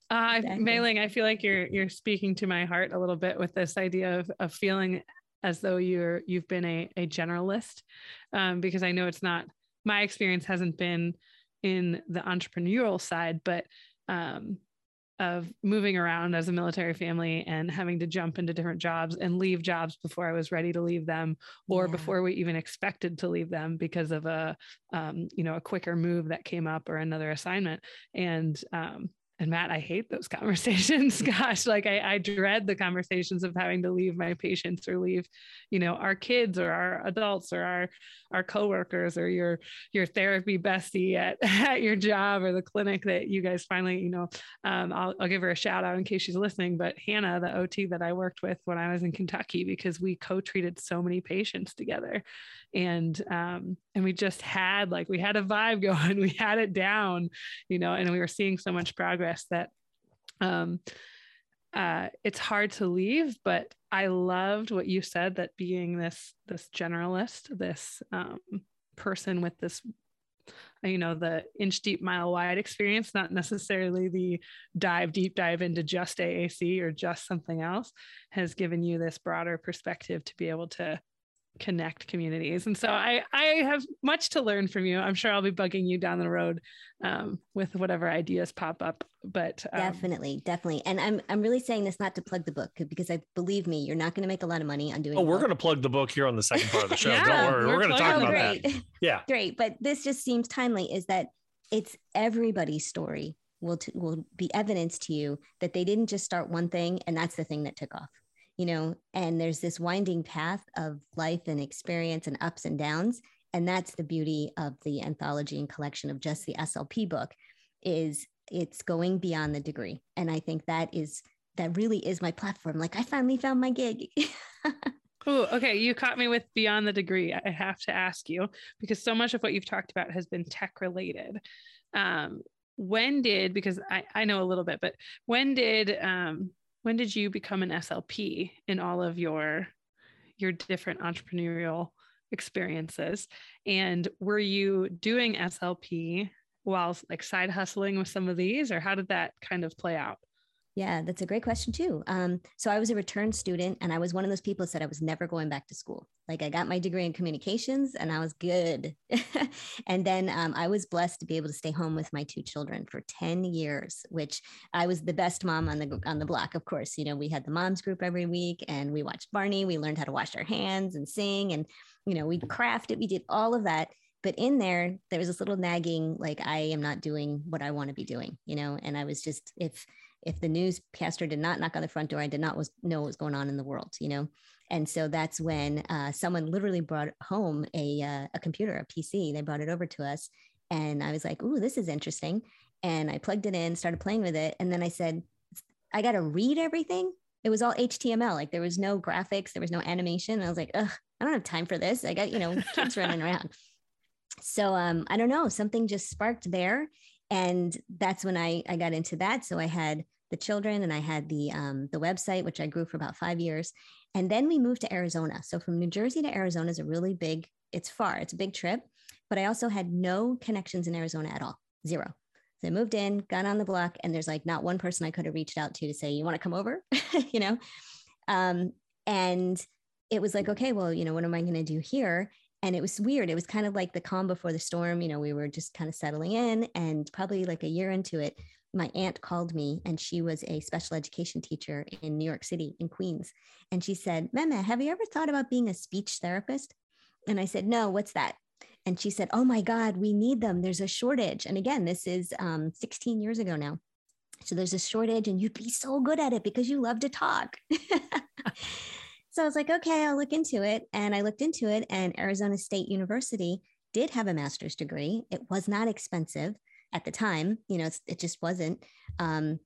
uh, exactly. Mai I feel like you're you're speaking to my heart a little bit with this idea of of feeling as though you're you've been a a generalist, um, because I know it's not my experience hasn't been in the entrepreneurial side, but um, of moving around as a military family and having to jump into different jobs and leave jobs before I was ready to leave them or yeah. before we even expected to leave them because of a um, you know a quicker move that came up or another assignment and um, and Matt, I hate those (laughs) conversations. Gosh, like I, I, dread the conversations of having to leave my patients or leave, you know, our kids or our adults or our our coworkers or your your therapy bestie at, (laughs) at your job or the clinic that you guys finally, you know, um, I'll, I'll give her a shout out in case she's listening. But Hannah, the OT that I worked with when I was in Kentucky, because we co-treated so many patients together, and um, and we just had like we had a vibe (laughs) going, we had it down, you know, and we were seeing so much progress that um, uh, it's hard to leave, but I loved what you said that being this this generalist, this um, person with this you know the inch deep mile wide experience not necessarily the dive deep dive into just AAC or just something else has given you this broader perspective to be able to connect communities. And so I, I have much to learn from you. I'm sure I'll be bugging you down the road um, with whatever ideas pop up. But um, definitely, definitely. And I'm, I'm really saying this not to plug the book because I believe me, you're not going to make a lot of money on doing. Oh, we're going to plug the book here on the second part of the (laughs) show. yeah, Don't worry, we're, we're going to talk about great. that. Yeah, (laughs) great. But this just seems timely. Is that it's everybody's story will t- will be evidence to you that they didn't just start one thing and that's the thing that took off you know, and there's this winding path of life and experience and ups and downs. And that's the beauty of the anthology and collection of just the SLP book is it's going beyond the degree. And I think that is that really is my platform. Like I finally found my gig. (laughs) Oh, okay. You caught me with beyond the degree. I have to ask you because so much of what you've talked about has been tech related. Um, when did because I, I know a little bit, but when did um, when did you become an SLP in all of your your different entrepreneurial experiences? And were you doing SLP while like side hustling with some of these or how did that kind of play out Yeah, that's a great question too. Um, so I was a return student, and I was one of those people that said I was never going back to school. Like I got my degree in communications, and I was good. (laughs) and then um, I was blessed to be able to stay home with my two children for ten years, which I was the best mom on the on the block. Of course, you know we had the moms group every week, and we watched Barney. We learned how to wash our hands and sing, and you know we crafted. We did all of that but in there there was this little nagging like i am not doing what i want to be doing you know and i was just if if the newscaster did not knock on the front door, I did not was, know what was going on in the world, you know? And so that's when uh, someone literally brought home a, uh, a computer, a PC. They brought it over to us. And I was like, ooh, this is interesting. And I plugged it in, started playing with it. And then I said, I got to read everything. It was all HTML. Like there was no graphics, there was no animation. And I was like, ugh, I don't have time for this. I got, you know, kids running around. So um, I don't know, something just sparked there and that's when I, I got into that. So I had the children and I had the um, the website, which I grew for about five years. And then we moved to Arizona. So from New Jersey to Arizona is a really big, it's far, it's a big trip. But I also had no connections in Arizona at all, zero. So I moved in, got on the block, and there's like not one person I could have reached out to to say, you want to come over? (laughs) you know? Um, and it was like, okay, well, you know, what am I going to do here? and it was weird. It was kind of like the calm before the storm. You know, we were just kind of settling in, and probably like a year into it, my aunt called me, and she was a special education teacher in New York City, in Queens, and she said, "Mema, have you ever thought about being a speech therapist?" And I said, "No, what's that?" And she said, "Oh my God, we need them. There's a shortage." And again, this is um, 16 years ago now. So there's a shortage, and you'd be so good at it because you love to talk. (laughs) So I was like, okay, I'll look into it. And I looked into it, and Arizona State University did have a master's degree. It was not expensive at the time, you know, it just wasn't. Um,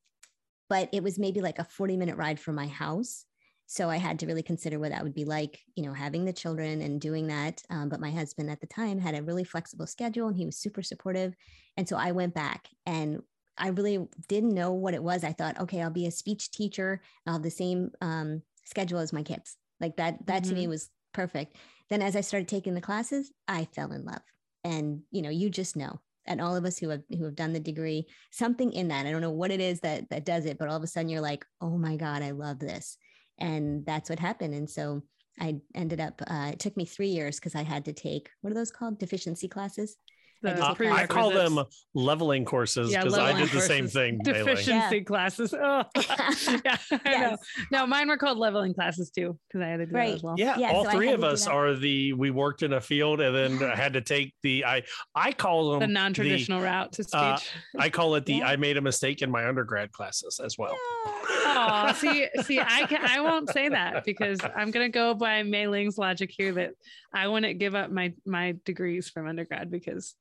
but it was maybe like a 40 minute ride from my house. So I had to really consider what that would be like, you know, having the children and doing that. Um, but my husband at the time had a really flexible schedule and he was super supportive. And so I went back and I really didn't know what it was. I thought, okay, I'll be a speech teacher. I'll have the same um, schedule as my kids. Like that, that mm-hmm. to me mm-hmm. was perfect. Then as I started taking the classes, I fell in love. And you know, you just know. And all of us who have who have done the degree, something in that. I don't know what it is that that does it, but all of a sudden you're like, oh my God, I love this. And that's what happened. And so I ended up, uh, it took me three years because I had to take, what are those called? Deficiency classes. Uh, I call them leveling courses because yeah, I did the same thing. Deficiency yeah. classes. Oh, (laughs) yeah, I know. No, mine were called leveling classes too because I had to do right. that as well. Yeah, yeah all so three of us are the we worked in a field and then I had to take the I I call them the non-traditional the, route to uh, speech. Uh, I call it the I made a mistake in my undergrad classes as well. Oh, (laughs) see, see, I can I won't say that because I'm gonna go by Mai Ling's logic here that I wouldn't give up my my degrees from undergrad because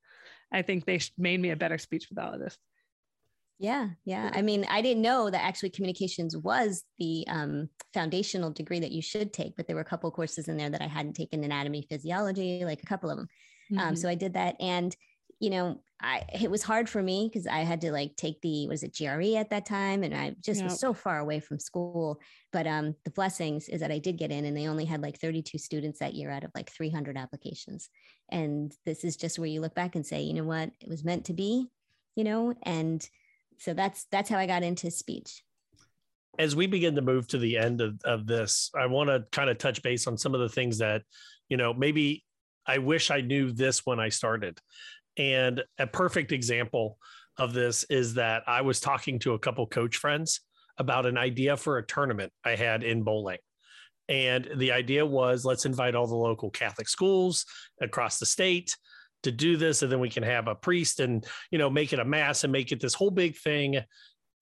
I think they made me a better speech pathologist. Yeah, yeah. I mean, I didn't know that actually communications was the um, foundational degree that you should take, but there were a couple courses in there that I hadn't taken anatomy, physiology, like a couple of them. Um, mm-hmm. Um, so I did that, and you know, I it was hard for me because I had to like take the was it GRE at that time, and I just yep. was so far away from school. But um, the blessings is that I did get in, and they only had like 32 students that year out of like 300 applications. And this is just where you look back and say, you know what, it was meant to be, you know. And so that's that's how I got into speech. As we begin to move to the end of, of this, I want to kind of touch base on some of the things that, you know, maybe I wish I knew this when I started. And a perfect example of this is that I was talking to a couple coach friends about an idea for a tournament I had in bowling. And the idea was let's invite all the local Catholic schools across the state to do this. And then we can have a priest and, you know, make it a mass and make it this whole big thing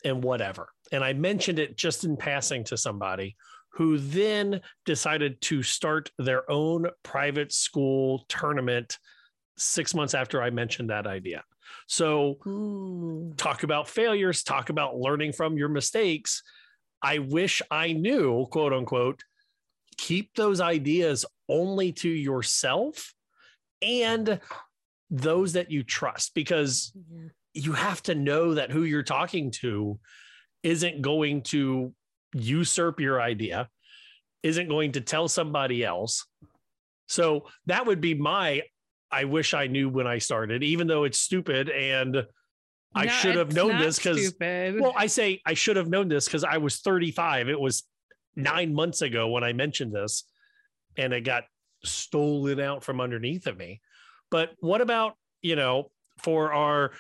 and whatever. And I mentioned it just in passing to somebody who then decided to start their own private school tournament six months after I mentioned that idea. So, Ooh. talk about failures, talk about learning from your mistakes. I wish I knew, quote unquote, keep those ideas only to yourself and those that you trust because yeah. you have to know that who you're talking to isn't going to usurp your idea, isn't going to tell somebody else. So that would be my I wish I knew when I started, even though it's stupid and I No, should have known this because well, I say I should have known this because I was 35. It was nine months ago when I mentioned this, and it got stolen out from underneath of me. But what about you know for our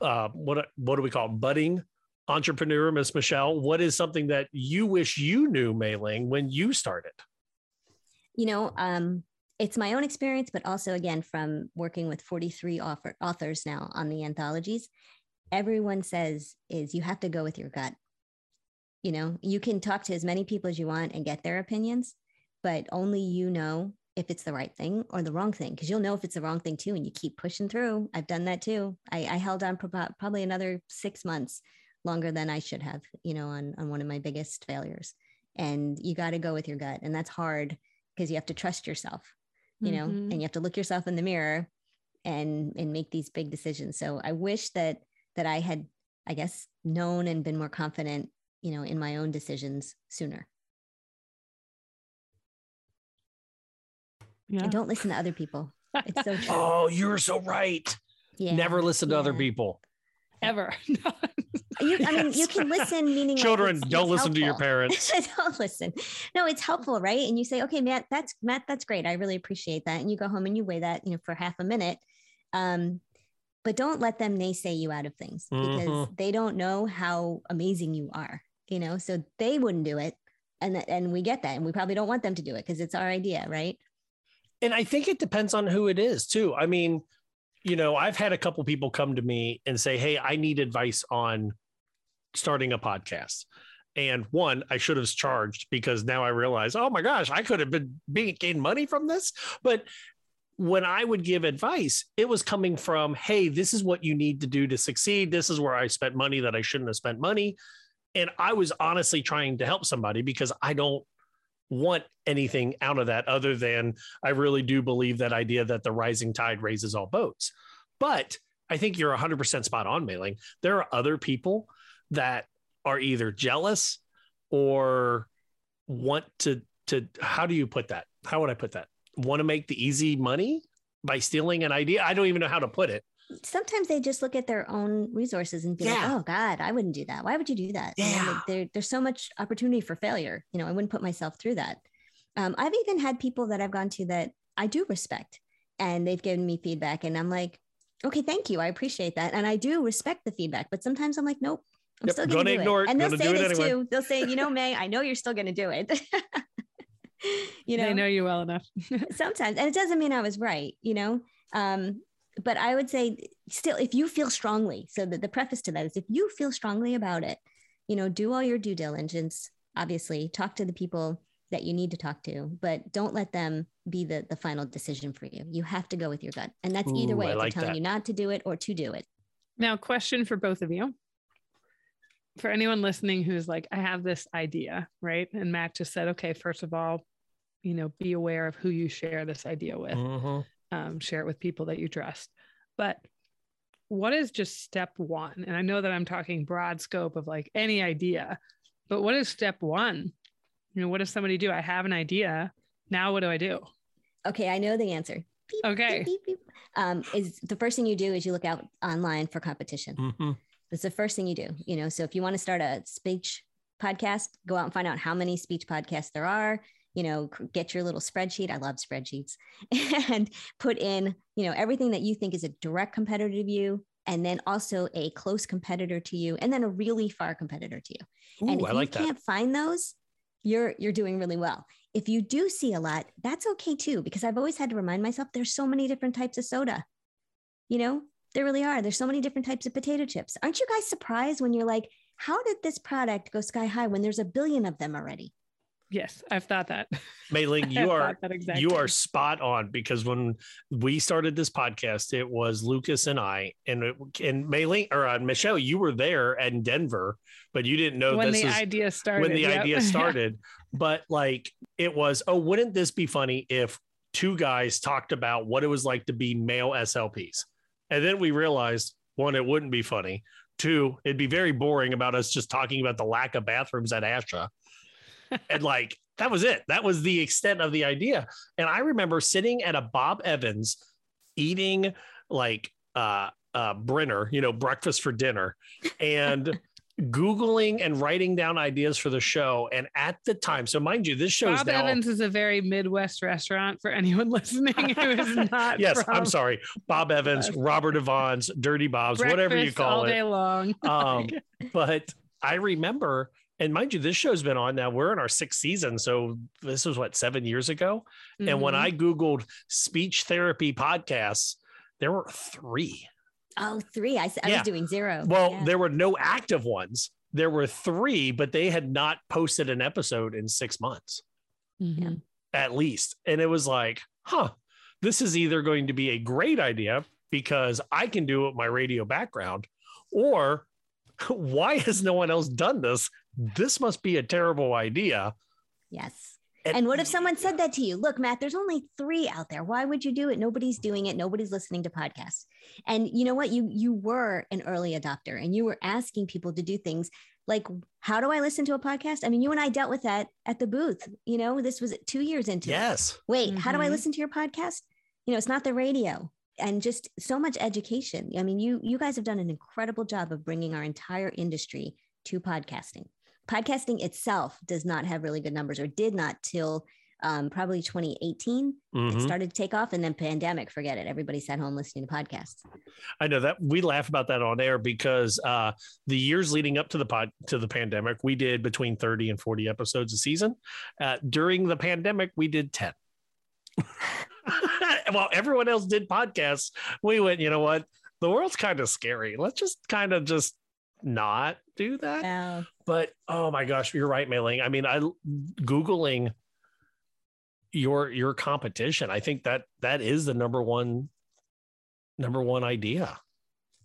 uh, what what do we call budding entrepreneur, Miss Michelle? What is something that you wish you knew, Mai Ling, when you started? you know um it's my own experience but also again from working with 43 author, authors now on the anthologies everyone says is you have to go with your gut you know you can talk to as many people as you want and get their opinions but only you know if it's the right thing or the wrong thing because you'll know if it's the wrong thing too and you keep pushing through. I've done that too. I, I held on about probably another six months longer than i should have you know on, on one of my biggest failures. And you got to go with your gut and that's hard because you have to trust yourself you know Mhm. and you have to look yourself in the mirror and and make these big decisions. So i wish that that i had i guess known and been more confident you know in my own decisions sooner Yeah. and don't listen to other people it's so (laughs) true Oh, you're so right. yeah Never listen to other people. Ever. (laughs) you, I mean, you can listen, meaning like, Children, it's- don't it's listen to your (laughs) parents. don't listen. No, it's helpful, right? And you say, okay, Matt, that's Matt, that's great. I really appreciate that. And you go home and you weigh that, you know, for half a minute. Um, but don't let them naysay you out of things because Mhm. they don't know how amazing you are, you know, so they wouldn't do it. And, and we get that. And we probably don't want them to do it because it's our idea, right? and I think it depends on who it is too. I mean, you know, I've had a couple people come to me and say, "Hey, I need advice on starting a podcast." And one, I should have charged because now I realize, oh my gosh, I could have been being gained money from this. But when I would give advice, it was coming from, "Hey, this is what you need to do to succeed. This is where I spent money that I shouldn't have spent money." And I was honestly trying to help somebody because I don't want anything out of that other than I really do believe that idea that the rising tide raises all boats. But I think you're 100% spot on, Mai Ling. There are other people that are either jealous or want to to how do you put that? How would I put that? Want to make the easy money by stealing an idea? I don't even know how to put it. Sometimes they just look at their own resources and be like, oh God, I wouldn't do that. Why would you do that? You know, Yeah. like, there, there's so much opportunity for failure. You know, I wouldn't put myself through that. Um, I've even had people that I've gone to that I do respect and they've given me feedback and I'm like, okay, thank you. I appreciate that. And I do respect the feedback, but sometimes I'm like, nope, I'm Yep, still gonna going to ignore it, And they'll gonna say do it this anyway. too. They'll say, you know, Mai, I know you're still going to do it. (laughs) you know, they know you well enough. (laughs) sometimes and it doesn't mean i was right you know um but i would say still if you feel strongly so the, the preface to that is if you feel strongly about it you know do all your due diligence obviously talk to the people that you need to talk to but don't let them be the the final decision for you you have to go with your gut and that's either way I like telling that. you not to do it or to do it Now, question for both of you. For anyone listening who's like, I have this idea, right? And Matt just said, okay, first of all, you know, be aware of who you share this idea with, Mhm. Um, share it with people that you trust. But what is just step one? And I know that I'm talking broad scope of like any idea, but what is step one? You know, what does somebody do? I have an idea. Now, what do I do? okay i know the answer Beep, Okay. beep, beep, beep. Um, is the first thing you do is you look out online for competition Mhm. That's the first thing you do. You know, so if you want to start a speech podcast, go out and find out how many speech podcasts there are. You know, get your little spreadsheet. I love spreadsheets (laughs) and put in, you know, everything that you think is a direct competitor to you, and then also a close competitor to you, and then a really far competitor to you. and Ooh, if I like you that. can't find those, you're you're doing really well. If you do see a lot, that's okay too, because I've always had to remind myself there's so many different types of soda. You know, there really are. There's so many different types of potato chips. Aren't you guys surprised when you're like, how did this product go sky high when there's a billion of them already? Yes, I've thought that. (laughs) Mai Ling, you are thought that exact you are spot on because when we started this podcast, it was Lucas and I, and it, and Mai Ling or uh, Michelle, you were there in Denver, but you didn't know when the is idea started. when the yep. idea (laughs) started. but like it was, oh, wouldn't this be funny if two guys talked about what it was like to be male SLPs, and then we realized one, it wouldn't be funny. Two, it'd be very boring about us just talking about the lack of bathrooms at ASHA and like that was it that was the extent of the idea and i remember sitting at a bob evans eating like uh uh, brinner, you know, breakfast for dinner, and Googling and writing down ideas for the show. And at the time, so mind you, this show Bob now. Evans is a very Midwest restaurant for anyone (laughs) listening who is (laughs) not. yes, I'm sorry. Bob Evans, Robert Evans, Dirty Bob's, whatever you call all it. All day long. (laughs) Um, but I remember, and mind you, this show's been on now. We're in our sixth season. So this was what, seven years ago? And when Mhm. I Googled speech therapy podcasts, there were three. Oh, three. I, s- I Yeah. was doing zero. Well, Yeah. there were no active ones. There were three, but they had not posted an episode in six months Mhm. at least. And it was like, huh, this is either going to be a great idea because I can do it with my radio background, or (laughs) why has no one else done this? This must be a terrible idea. Yes. And- And what if someone said that to you? Look, Matt, there's only three out there. Why would you do it? Nobody's doing it. Nobody's listening to podcasts. And you know what? You you were an early adopter and you were asking people to do things like how do I listen to a podcast? I mean, you and I dealt with that at the booth. You know, this was two years into it. Yes. Wait, how do I Mhm. listen to your podcast? You know, it's not the radio and just so much education. I mean, you you guys have done an incredible job of bringing our entire industry to podcasting. Podcasting itself does not have really good numbers or did not till um, probably 2018. It Mhm. started to take off and then pandemic, forget it. Everybody sat home listening to podcasts. I know that we laugh about that on air because uh, the years leading up to the pod to the pandemic, we did between 30 and 40 episodes a season. Uh, during the pandemic, we did 10. (laughs) While everyone else did podcasts, we went, you know what? The world's kind of scary. Let's just kind of just not do that. Wow. But oh my gosh, you're right, Mai Ling. I mean, I googling your your competition. I think that that is the number one number one idea.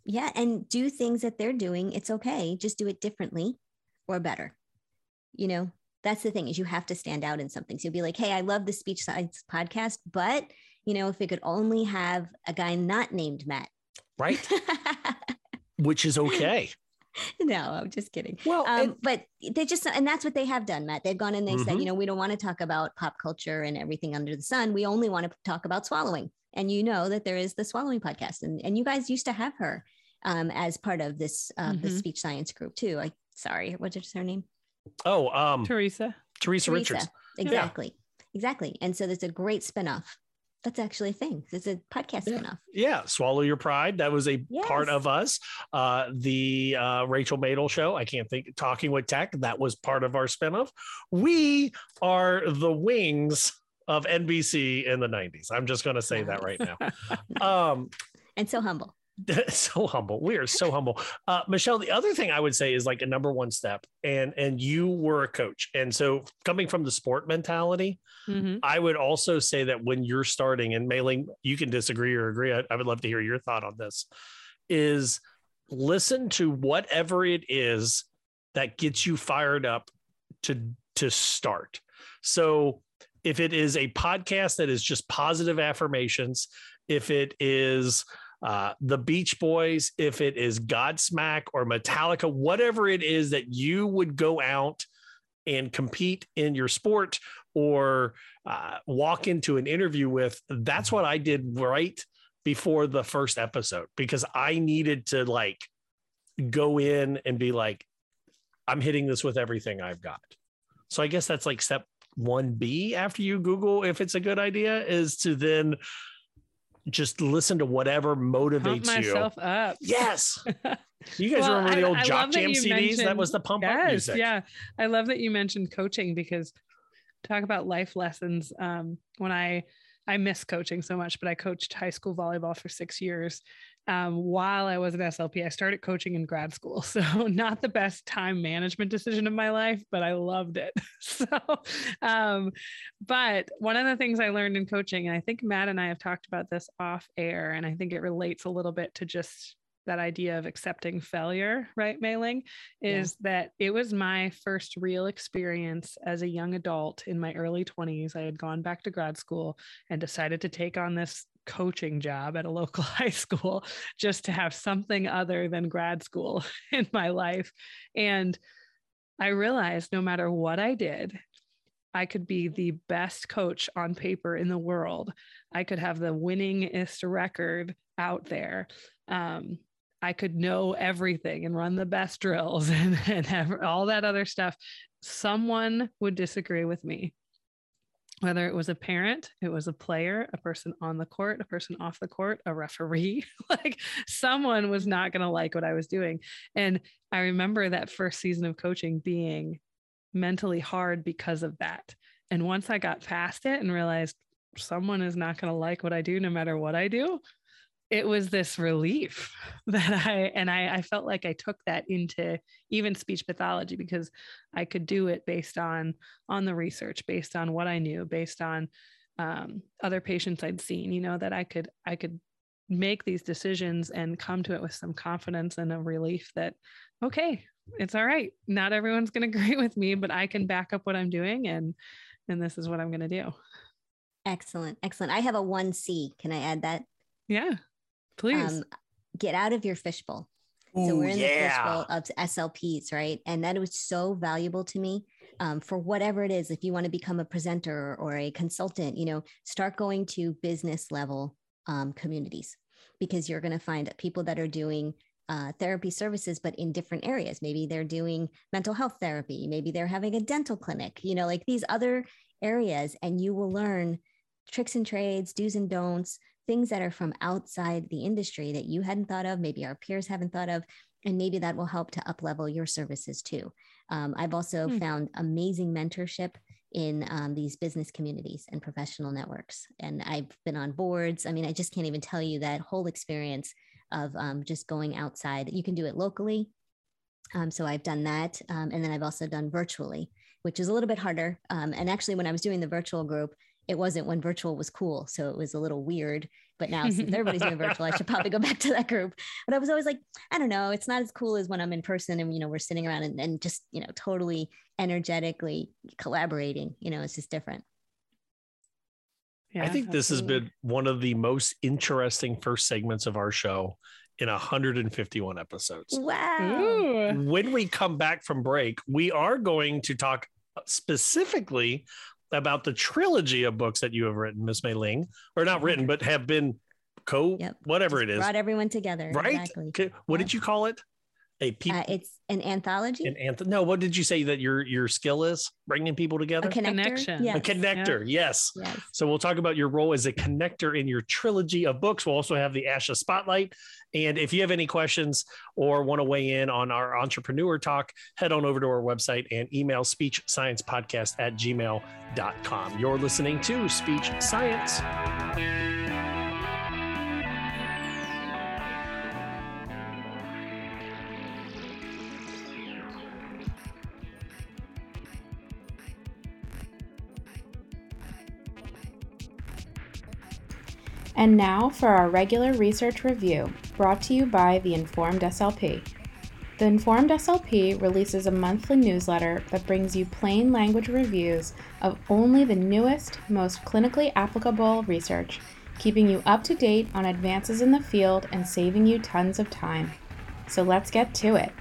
Yeah. And do things that they're doing. It's okay. Just do it differently or better. You know, that's the thing is you have to stand out in something. So you'll be like, hey, I love the speech science podcast, but you know, if it could only have a guy not named Matt. Right. (laughs) Which is okay. (laughs) no, I'm just kidding. Well, um, but they just and that's what they have done, Matt. They've gone and they said, Mhm. you know, we don't want to talk about pop culture and everything under the sun. We only want to talk about swallowing. And you know that there is the swallowing podcast, and and you guys used to have her um, as part of this uh, the Mhm. speech science group too. I sorry, what is her name? Oh, um Teresa. Teresa, Richards. Teresa. Exactly, exactly. And so there's a great spinoff. That's actually a thing. It's a podcast spinoff. Yeah, swallow your pride. That was a part of us. Uh, the uh, Rachel Madel show. I can't think. Talking with Tech. That was part of our spinoff. We are the wings of NBC in the '90s. I'm just going to say that right now. (laughs) Um, And so humble. (laughs) so humble. We are so humble. Uh, Michelle, the other thing I would say is like a number one step, and and you were a coach, and so coming from the sport mentality, Mhm. I would also say that when you're starting, and Mai Ling, you can disagree or agree. I, I would love to hear your thought on this. Is listen to whatever it is that gets you fired up to to start. So if it is a podcast that is just positive affirmations, if it is uh, the Beach Boys, if it is Godsmack or Metallica, whatever it is that you would go out and compete in your sport or uh, walk into an interview with, that's what I did right before the first episode because I needed to like go in and be like, I'm hitting this with everything I've got. So I guess that's like step 1B after you Google if it's a good idea is to then just listen to whatever Pump motivates you. myself up. Yes. (laughs) You guys Well, remember the old I Jock love that Jam you CDs? that was the pump up music. Yeah. I love that you mentioned coaching because talk about life lessons. Um, when I I miss coaching so much, but I coached high school volleyball for six years. Um, while I was at SLP, I started coaching in grad school. (laughs) So not the best time management decision of my life, but I loved it. (laughs) So um, but one of the things I learned in coaching, and I think Matt and I have talked about this off air, and I think it relates a little bit to just that idea of accepting failure, right, Mai Ling, is that it was my first real experience as a young adult in my early 20s. I had gone back to grad school and decided to take on this coaching job at a (laughs) local high school just to have something other than grad school (laughs) in my life. And I realized no matter what I did, I could be the best coach on paper in the world. I could have the winningest record out there. Um, I could know everything and run the best drills (laughs) and, and have all that other stuff. Someone would disagree with me. Whether it was a parent, it was a player, a person on the court, a person off the court, a referee, (laughs) like someone was not going to like what I was doing. And I remember that first season of coaching being mentally hard because of that. And once I got past it and realized someone is not going to like what I do no matter what I do, it was this relief (laughs) that I and I, I felt like I took that into even speech pathology because I could do it based on on the research, based on what I knew, based on um, other patients I'd seen. You know that I could I could make these decisions and come to it with some confidence and a relief that okay, it's all right. Not everyone's going (laughs) to agree with me, but I can back up what I'm doing and and this is what I'm going to do. Excellent. Excellent. I have a 1C. Can I add that? Yeah. Please. Um, get out of your fishbowl. Ooh, so we're in yeah. the fishbowl of SLPs, right? And that was so valuable to me um, for whatever it is. If you want to become a presenter or a consultant, you know, start going to business level um, communities because you're going to find people that are doing uh, therapy services, but in different areas. Maybe they're doing mental health therapy. Maybe they're having a dental clinic, you know, like these other areas. And you will learn tricks and trades, do's and don'ts, things that are from outside the industry that you hadn't thought of, maybe our peers haven't thought of. And maybe that will help to up level your services too. Um, I've also hmm. found amazing mentorship in um, these business communities and professional networks. And I've been on boards. I mean, I just can't even tell you that whole experience of um, just going outside. You can do it locally. Um, so I've done that. Um, and then I've also done virtually, which is a little bit harder. Um, and actually, when I was doing the virtual group, it wasn't when virtual was cool. So it was a little weird. But now, since (laughs) everybody's doing virtual, I should probably go (laughs) back to that group. But I was always like, I don't know, it's not as cool as when I'm in person and, you know, we're sitting around and, and just, you know, totally energetically collaborating. You know, it's just different. Yeah, I think this has been one of the most interesting first segments of our show in 151 episodes. Wow. Ooh. When we come back from break, we are going to talk specifically about the trilogy of books that you have written, Miss Mai Ling, or not written, but have been co yep. whatever Just it is. Brought everyone together. Right. Exactly. What yep. did you call it? A people. Uh, it's an anthology. An anth- No, what did you say that your your skill is? Bringing people together. A connection. Yes. A connector. Yeah. Yes. yes. So we'll talk about your role as a connector in your trilogy of books. We'll also have the ASHA spotlight. And if you have any questions or want to weigh in on our entrepreneur talk, head on over to our website and email speechsciencepodcast at gmail.com. You're listening to Speech Science. And now for our regular research review, brought to you by the Informed SLP. The Informed SLP releases a monthly newsletter that brings you plain language reviews of only the newest, most clinically applicable research, keeping you up to date on advances in the field and saving you tons of time. So let's get to it.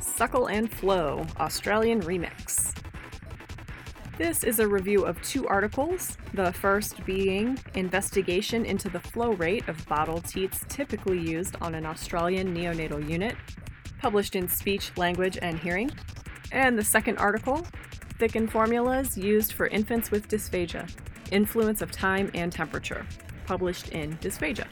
Suckle and Flow Australian Remix. This is a review of two articles, the first being Investigation into the Flow Rate of Bottle Teats Typically Used on an Australian Neonatal Unit, published in Speech, Language, and Hearing, and the second article, Thickened Formulas Used for Infants with Dysphagia Influence of Time and Temperature, published in Dysphagia.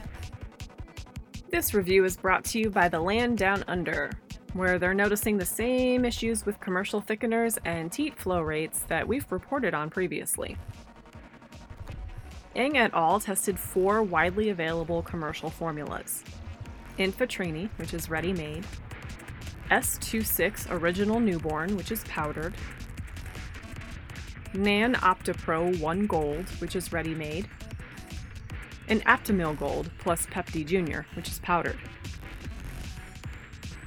This review is brought to you by The Land Down Under, where they're noticing the same issues with commercial thickeners and teat flow rates that we've reported on previously. Ng et al. tested four widely available commercial formulas Infatrini, which is ready made, S26 Original Newborn, which is powdered, Nan OptiPro 1 Gold, which is ready made, and Aptamil Gold plus Pepti Jr., which is powdered.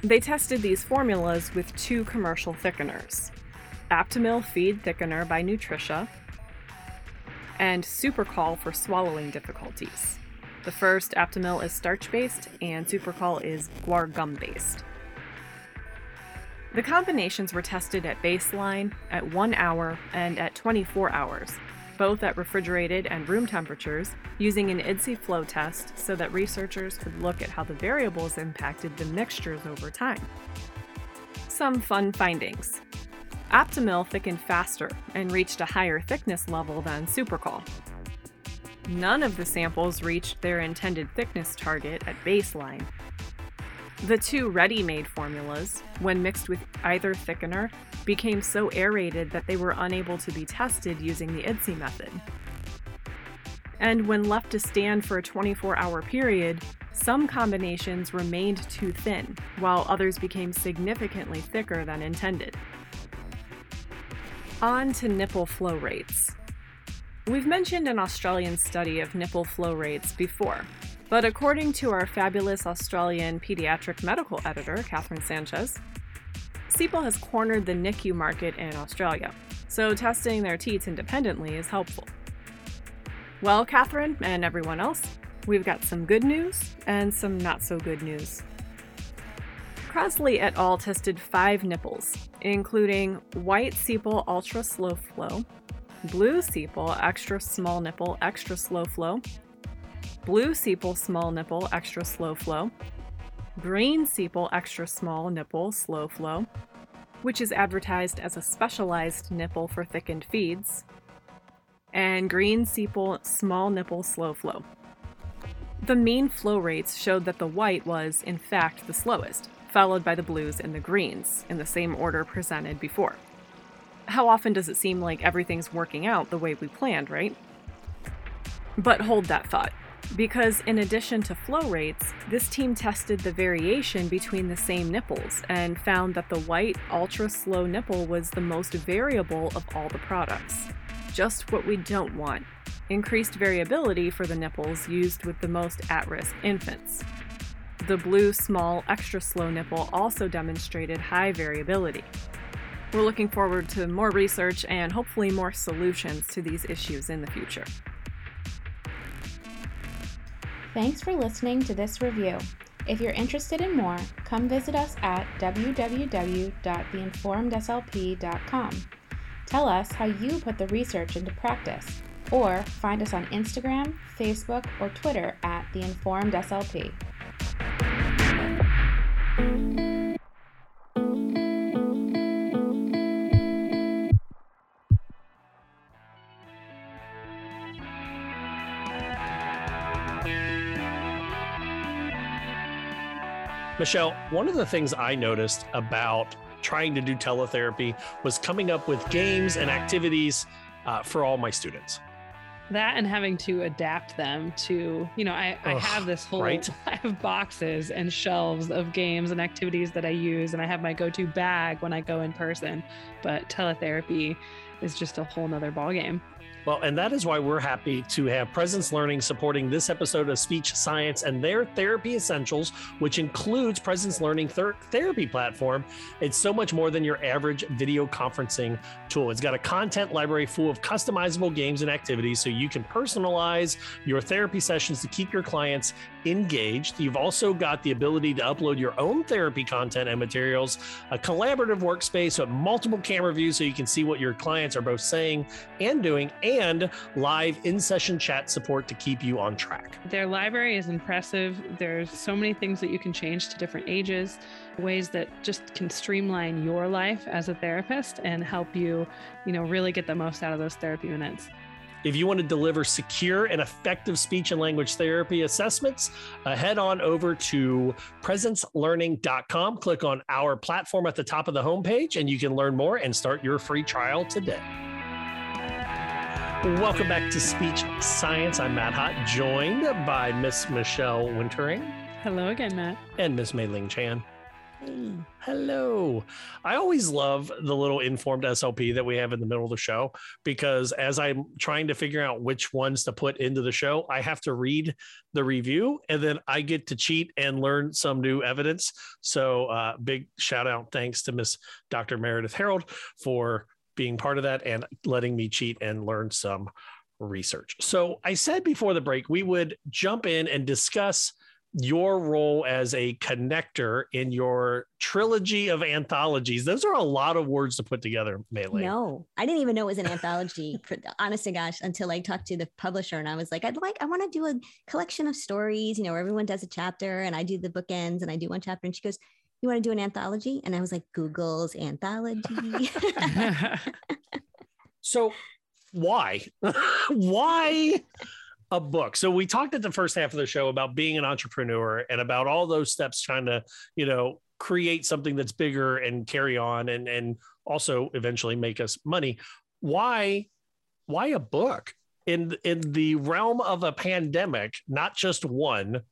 They tested these formulas with two commercial thickeners Aptamil Feed Thickener by Nutricia and Supercol for swallowing difficulties. The first Aptamil is starch based and Supercol is guar gum based. The combinations were tested at baseline, at one hour, and at 24 hours, both at refrigerated and room temperatures, using an IDSI flow test so that researchers could look at how the variables impacted the mixtures over time. Some fun findings. Aptamil thickened faster and reached a higher thickness level than Supercol. None of the samples reached their intended thickness target at baseline, the two ready made formulas, when mixed with either thickener, became so aerated that they were unable to be tested using the IDSI method. And when left to stand for a 24 hour period, some combinations remained too thin, while others became significantly thicker than intended. On to nipple flow rates. We've mentioned an Australian study of nipple flow rates before, but according to our fabulous Australian pediatric medical editor, Catherine Sanchez, Sepal has cornered the NICU market in Australia, so testing their teats independently is helpful. Well, Catherine and everyone else, we've got some good news and some not so good news. Crosley et al. tested five nipples, including white sepal ultra slow flow, blue sepal extra small nipple extra slow flow, blue sepal small nipple extra slow flow, green sepal extra small nipple slow flow, which is advertised as a specialized nipple for thickened feeds, and green sepal small nipple slow flow. The mean flow rates showed that the white was, in fact, the slowest, followed by the blues and the greens, in the same order presented before. How often does it seem like everything's working out the way we planned, right? But hold that thought. Because in addition to flow rates, this team tested the variation between the same nipples and found that the white ultra slow nipple was the most variable of all the products. Just what we don't want increased variability for the nipples used with the most at risk infants. The blue small extra slow nipple also demonstrated high variability. We're looking forward to more research and hopefully more solutions to these issues in the future. Thanks for listening to this review. If you're interested in more, come visit us at www.theinformedslp.com. Tell us how you put the research into practice, or find us on Instagram, Facebook, or Twitter at The Informed SLP. Michelle, one of the things I noticed about trying to do teletherapy was coming up with games and activities uh, for all my students. That and having to adapt them to, you know, I, I have this whole, right? (laughs) I have boxes and shelves of games and activities that I use, and I have my go to bag when I go in person. But teletherapy is just a whole nother ballgame. Well, and that is why we're happy to have Presence Learning supporting this episode of Speech Science and their Therapy Essentials, which includes Presence Learning ther- therapy platform. It's so much more than your average video conferencing tool. It's got a content library full of customizable games and activities so you can personalize your therapy sessions to keep your clients engaged. You've also got the ability to upload your own therapy content and materials, a collaborative workspace with multiple camera views so you can see what your clients are both saying and doing, and live in session chat support to keep you on track. Their library is impressive. There's so many things that you can change to different ages, ways that just can streamline your life as a therapist and help you, you know, really get the most out of those therapy minutes. If you want to deliver secure and effective speech and language therapy assessments, uh, head on over to presencelearning.com. Click on our platform at the top of the homepage, and you can learn more and start your free trial today. Welcome back to Speech Science. I'm Matt Hott, joined by Miss Michelle Wintering. Hello again, Matt. And Miss Mai Ling Chan. Hello. I always love the little informed SLP that we have in the middle of the show because as I'm trying to figure out which ones to put into the show, I have to read the review and then I get to cheat and learn some new evidence. So, uh, big shout out thanks to Miss Dr. Meredith Harold for being part of that and letting me cheat and learn some research. So, I said before the break, we would jump in and discuss your role as a connector in your trilogy of anthologies. Those are a lot of words to put together, Melee. No, I didn't even know it was an anthology. (laughs) For, honest to gosh, until I talked to the publisher and I was like, I'd like, I want to do a collection of stories, you know, where everyone does a chapter and I do the bookends and I do one chapter. And she goes, You want to do an anthology? And I was like, Google's anthology. (laughs) (laughs) so why? why a book. So we talked at the first half of the show about being an entrepreneur and about all those steps trying to, you know, create something that's bigger and carry on and and also eventually make us money. Why why a book? In in the realm of a pandemic, not just one,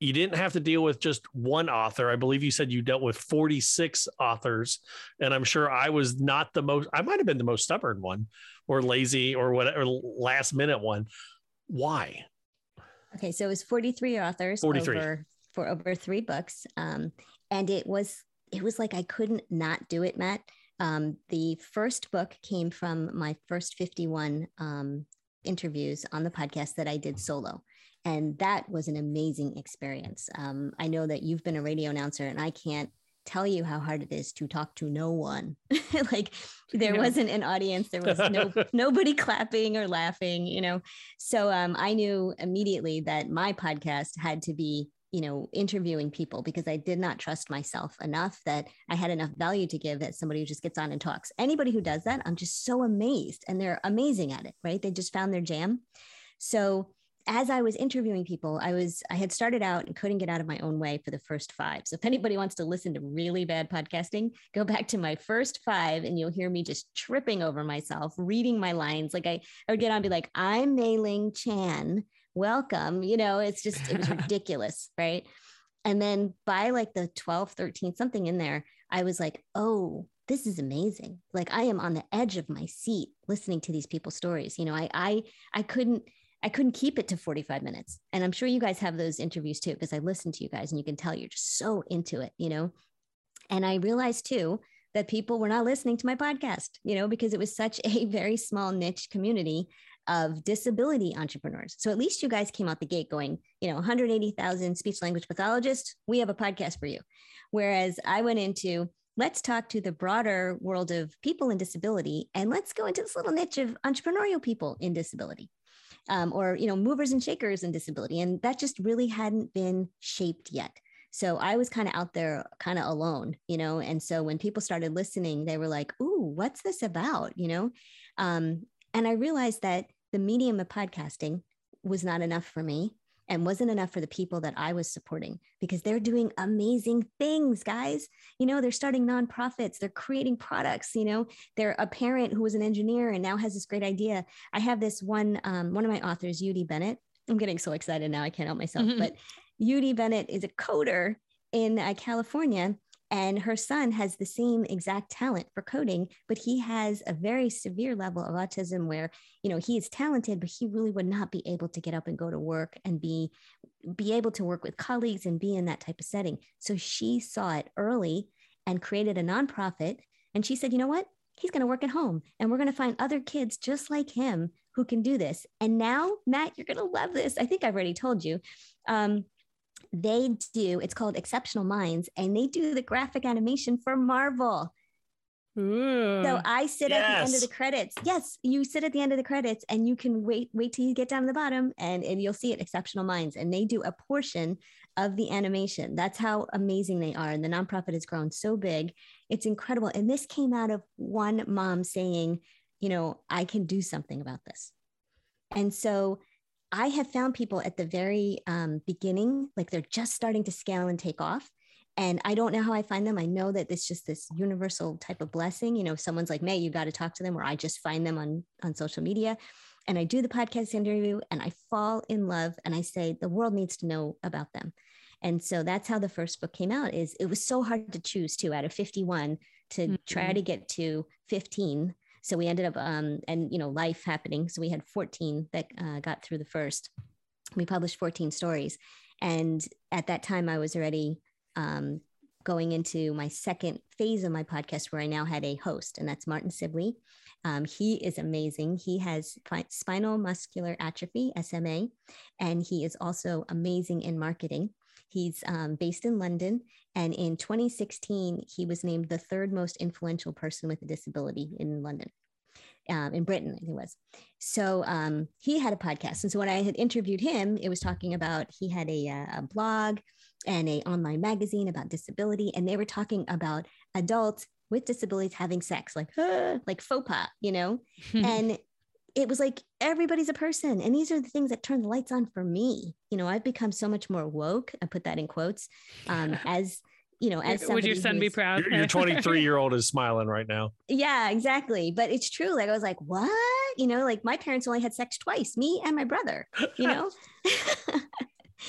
you didn't have to deal with just one author. I believe you said you dealt with 46 authors. And I'm sure I was not the most, I might have been the most stubborn one or lazy or whatever, last minute one. Why? Okay, so it was 43 authors 43. Over, for over three books. Um, and it was it was like I couldn't not do it, Matt. Um, the first book came from my first 51 um, interviews on the podcast that I did solo. And that was an amazing experience. Um, I know that you've been a radio announcer, and I can't tell you how hard it is to talk to no one. (laughs) like there yeah. wasn't an audience, there was no (laughs) nobody clapping or laughing, you know. So um, I knew immediately that my podcast had to be, you know, interviewing people because I did not trust myself enough that I had enough value to give that somebody who just gets on and talks. Anybody who does that, I'm just so amazed, and they're amazing at it, right? They just found their jam. So as I was interviewing people, I was I had started out and couldn't get out of my own way for the first five. So if anybody wants to listen to really bad podcasting, go back to my first five and you'll hear me just tripping over myself, reading my lines. Like I, I would get on and be like, I'm Mai Ling Chan. Welcome. You know, it's just it was (laughs) ridiculous, right? And then by like the 12, 13, something in there, I was like, oh, this is amazing. Like I am on the edge of my seat listening to these people's stories. You know, I I I couldn't I couldn't keep it to 45 minutes. And I'm sure you guys have those interviews too, because I listen to you guys and you can tell you're just so into it, you know? And I realized too that people were not listening to my podcast, you know, because it was such a (laughs) very small niche community of disability entrepreneurs. So at least you guys came out the gate going, you know, 180,000 speech language pathologists, we have a podcast for you. Whereas I went into, let's talk to the broader world of people in disability and let's go into this little niche of entrepreneurial people in disability um, or you know movers and shakers in disability and that just really hadn't been shaped yet. So i was kind of out there kind of alone you know and so when people started listening they were like ooh what's this about? you know? Um, and i realized that the medium of podcasting was not enough for me and wasn't enough for the people that I was supporting because they're doing amazing things, guys. You know, they're starting nonprofits, they're creating products. You know, they're a parent who was an engineer and now has this great idea. I have this one, um, one of my authors, Yudi Bennett. I'm getting so excited now, I can't help myself. Mm-hmm. But Yudi Bennett is a coder in uh, California and her son has the same exact talent for coding but he has a very severe level of autism where you know he is talented but he really would not be able to get up and go to work and be be able to work with colleagues and be in that type of setting. So she saw it early and created a nonprofit and she said you know what? He's going to work at home and we're going to find other kids just like him who can do this. And now matt you're going to love this. I think i've already told you. Um, they do it's called exceptional minds and they do the graphic animation for marvel Ooh, so hmm. I sit yes. at the end of the credits. Yes, you sit at the end of the credits and you can wait wait till you get down to the bottom and, and you'll see it exceptional minds and they do a portion of the animation. That's how amazing they are. And the nonprofit has grown so big. It's incredible. And this came out of one mom saying, you know, I can do something about this. And so I have found people at the very um, beginning, like they're just starting to scale and take off. And I don't know how I find them. I know that it's just this universal type of blessing. You know, if someone's like, Mai, you got to talk to them, or I just find them on, on social media. And I do the podcast interview and I fall in love and I say, the world needs to know about them. And so that's how the first book came out is it was so hard to choose two out of 51 to mm-hmm. try to get to 15 so we ended up, um, and you know, life happening. So we had 14 that uh, got through the first. We published 14 stories. And at that time, I was already um, going into my second phase of my podcast where I now had a host, and that's Martin Sibley. Um, he is amazing. He has spinal muscular atrophy, SMA, and he is also amazing in marketing. He's um, based in London. And in 2016, he was named the third most influential person with a disability in London. Um, in Britain, I think it was. So um, he had a podcast, and so when I had interviewed him, it was talking about he had a, uh, a blog and a online magazine about disability, and they were talking about adults with disabilities having sex, like (gasps) like faux pas, you know, (laughs) and it was like everybody's a person and these are the things that turn the lights on for me. You know i've become so much more woke i put that in quotes um, as you know as would your son be proud your (laughs) 23 year old is smiling right now. Yeah exactly but it's true like i was like what? You know like my parents only had sex twice me and my brother you know? (laughs)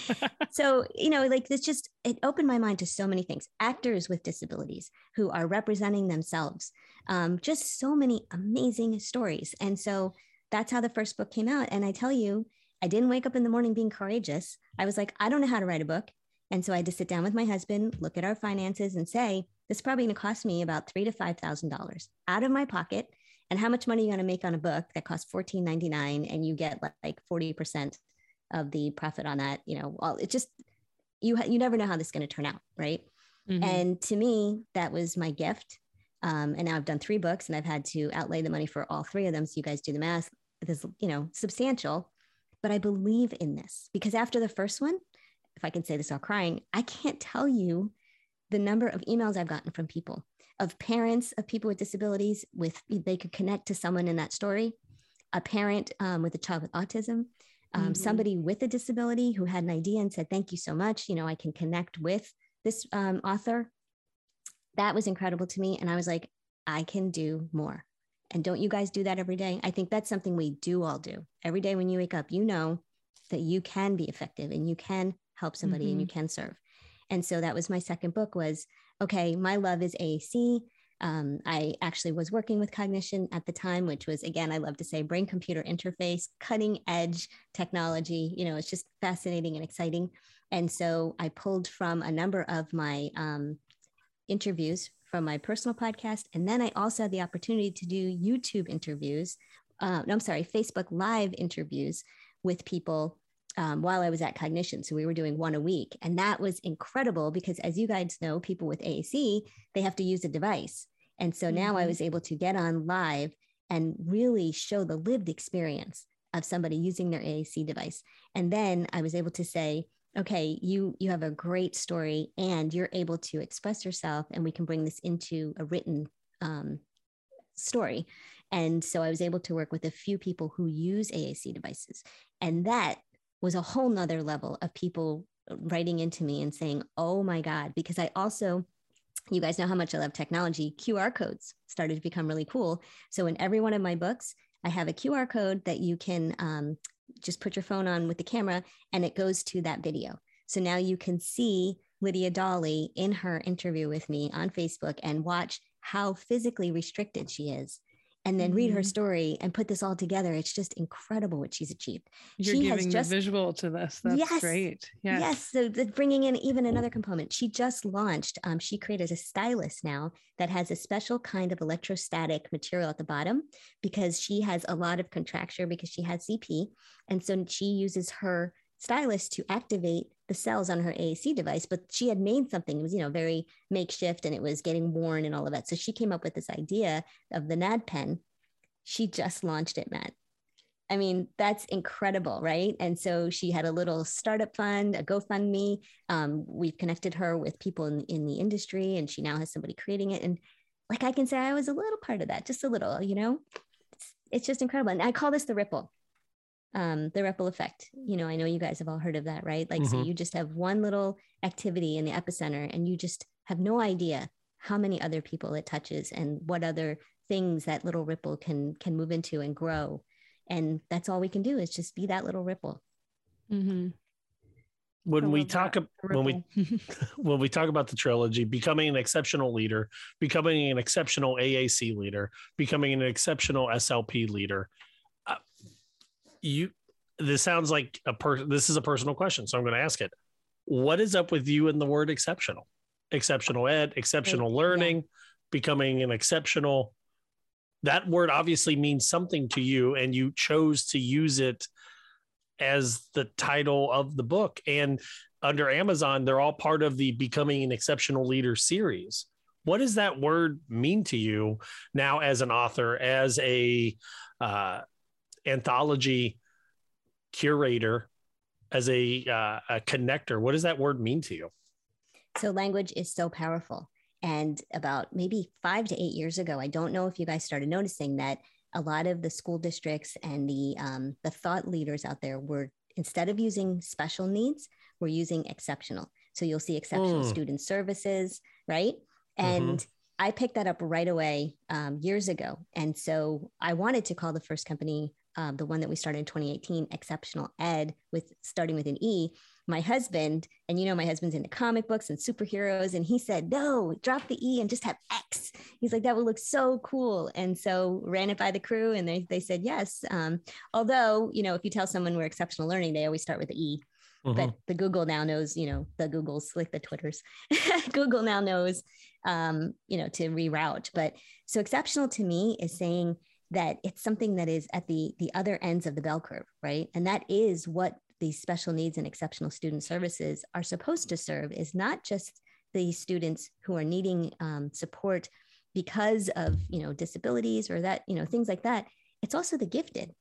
(laughs) So you know like this just it opened my mind to so many things. Actors with disabilities who are representing themselves um, just so many amazing stories and so that's how the first book came out. And i tell you i didn't wake up in the morning being courageous. I was like i don't know how to write a book. And so i had to sit down with my husband look at our finances and say this is probably going to cost me about three to five thousand dollars out of my pocket. And how much money are you going to make on a book that costs $14.99 and you get like 40% of the profit on that you know well it just you you never know how this is going to turn out right? Mm-hmm. and to me that was my gift um, and now i've done three books and i've had to outlay the money for all three of them so you guys do the math this you know substantial but i believe in this because after the first one if i can say this all crying i can't tell you the number of emails i've gotten from people of parents of people with disabilities with they could connect to someone in that story a parent um, with a child with autism um, mm-hmm. somebody with a disability who had an idea and said, Thank you so much. You know, I can connect with this um, author. That was incredible to me. And I was like, I can do more. And don't you guys do that every day? I think that's something we do all do. Every day when you wake up, you know that you can be effective and you can help somebody mm-hmm. and you mm-hmm. can serve. And so that was my second book was okay, my love is AAC. Um, I actually was working with Cognixion at the time, which was, again, I love to say brain computer interface, cutting edge technology. You know, it's just fascinating and exciting. And so I pulled from a number of my um, interviews from my personal podcast. And then I also had the opportunity to do YouTube interviews. Uh, no, I'm sorry, Facebook Live interviews with people um, while I was at Cognixion. So we were doing one a week. And that was incredible because, as you guys know, people with AAC, they have to use a device. And so now mm-hmm. I was able to get on live and really show the lived experience of somebody using their AAC device. And then I was able to say, okay, you you have a great story and you're able to express yourself and we can bring this into a written um, story. And so I was able to work with a few people who use AAC devices. And that was a whole nother level of people writing into me and saying, oh my God, because I also, you guys know how much I love technology. QR codes started to become really cool. So in every one of my books, I have a QR code that you can um, just put your phone on with the camera and it goes to that video. So now you can see Lydia Dolly in her interview with me on Facebook and watch how physically restricted she is and then read her mm-hmm. story and put this all together. It's just incredible what she's achieved. You're she giving just, the visual to this. That's yes, great. Yes. Yes. So bringing in even another component. She just launched. Um, she created a stylus now that has a special kind of electrostatic material at the bottom because she has a lot of contracture because she has CP, and so she uses her stylus to activate the cells on her AAC device, but she had made something. It was, you know, very makeshift and it was getting worn and all of that. So she came up with this idea of the NAD pen. She just launched it, Matt. I mean, that's incredible, right? And so she had a little startup fund, a GoFundMe. Um, we've connected her with people in, in the industry, and she now has somebody creating it. And like I can say, I was a little part of that, just a little, you know? It's, it's just incredible. And I call this the ripple um, the ripple effect. You know, I know you guys have all heard of that, right? Like, mm-hmm. so you just have one little activity in the epicenter and you just have no idea how many other people it touches and what other things that little ripple can can move into and grow. And that's all we can do is just be that little ripple. Mm-hmm. When we talk when we (laughs) (laughs) when we talk about the trilogy, becoming an Xceptional leader, becoming an Xceptional AAC leader, becoming an Xceptional SLP leader, you this sounds like a per this is a personal question so i'm going to ask it what is up with you and the word exceptional exceptional ed, Xceptional Learning, yeah. becoming an exceptional. That word obviously means something to you, and you chose to use it as the title of the book. And under Amazon, they're all part of the Becoming an Xceptional Leader series. What does that word mean to you now as an author, as a uh, anthology curator, as a, uh, a connector? What does that word mean to you? So, language is so powerful. And about maybe five to eight years ago, I don't know if you guys started noticing that a lot of the school districts and the um, the thought leaders out there were instead of using special needs, we're using exceptional. So you'll see exceptional mm. student services, right? And mm-hmm. I picked that up right away um, years ago. And so I wanted to call the first company, um, the one that we started in 2018, Exceptional Ed, with starting with an E. My husband, and you know, my husband's into comic books and superheroes, and he said, No, drop the E and just have X. He's like, That would look so cool. And so ran it by the crew, and they, they said yes. Um, although, you know, if you tell someone we're Xceptional Learning, they always start with the E. Mm-hmm. But the Google now knows, you know, the Googles like the Twitters. (laughs) Google now knows, um, you know, to reroute. But so exceptional to me is saying that it's something that is at the the other ends of the bell curve, right? And that is what these special needs and exceptional student services are supposed to serve. Is not just the students who are needing um, support because of you know disabilities or that you know things like that. It's also the gifted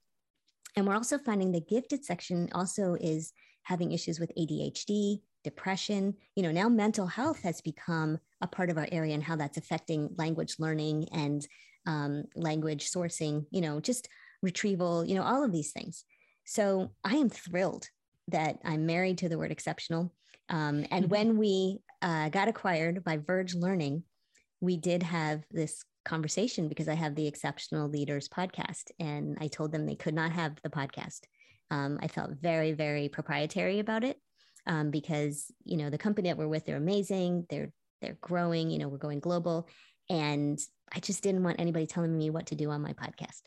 and we're also finding the gifted section also is having issues with ADHD, depression. You know, now mental health has become a part of our area and how that's affecting language learning and um, language sourcing, you know, just retrieval, you know, all of these things. So I am thrilled that I'm married to the word exceptional. Um, and mm-hmm. when we uh, got acquired by Verge Learning, we did have this conversation because I have the Xceptional Leaders podcast, and I told them they could not have the podcast um, I felt very, very proprietary about it um, because you know the company that we're with, they're amazing. They're they're growing. You know, we're going global, and I just didn't want anybody telling me what to do on my podcast.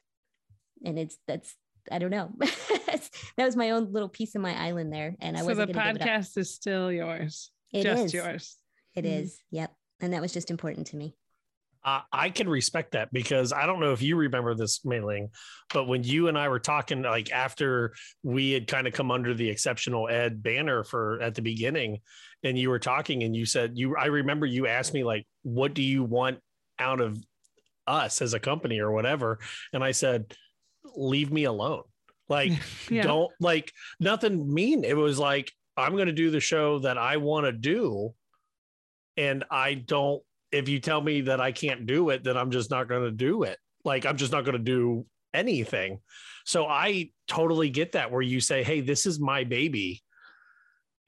And it's that's I don't know. (laughs) that was my own little piece of my island there, and I so the podcast is still yours. It just is. yours. It mm. is. Yep. And that was just important to me. Uh, I can respect that because I don't know if you remember this, Mai-Ling, but when you and I were talking, like after we had kind of come under the exceptional ed banner for at the beginning, and you were talking, and you said you, I remember you asked me like, "What do you want out of us as a company or whatever?" And I said, "Leave me alone. Like, (laughs) yeah. don't like nothing mean. It was like I'm going to do the show that I want to do." And I don't if you tell me that I can't do it, then I'm just not going to do it. Like I'm just not going to do anything. So I totally get that where you say, "Hey, this is my baby."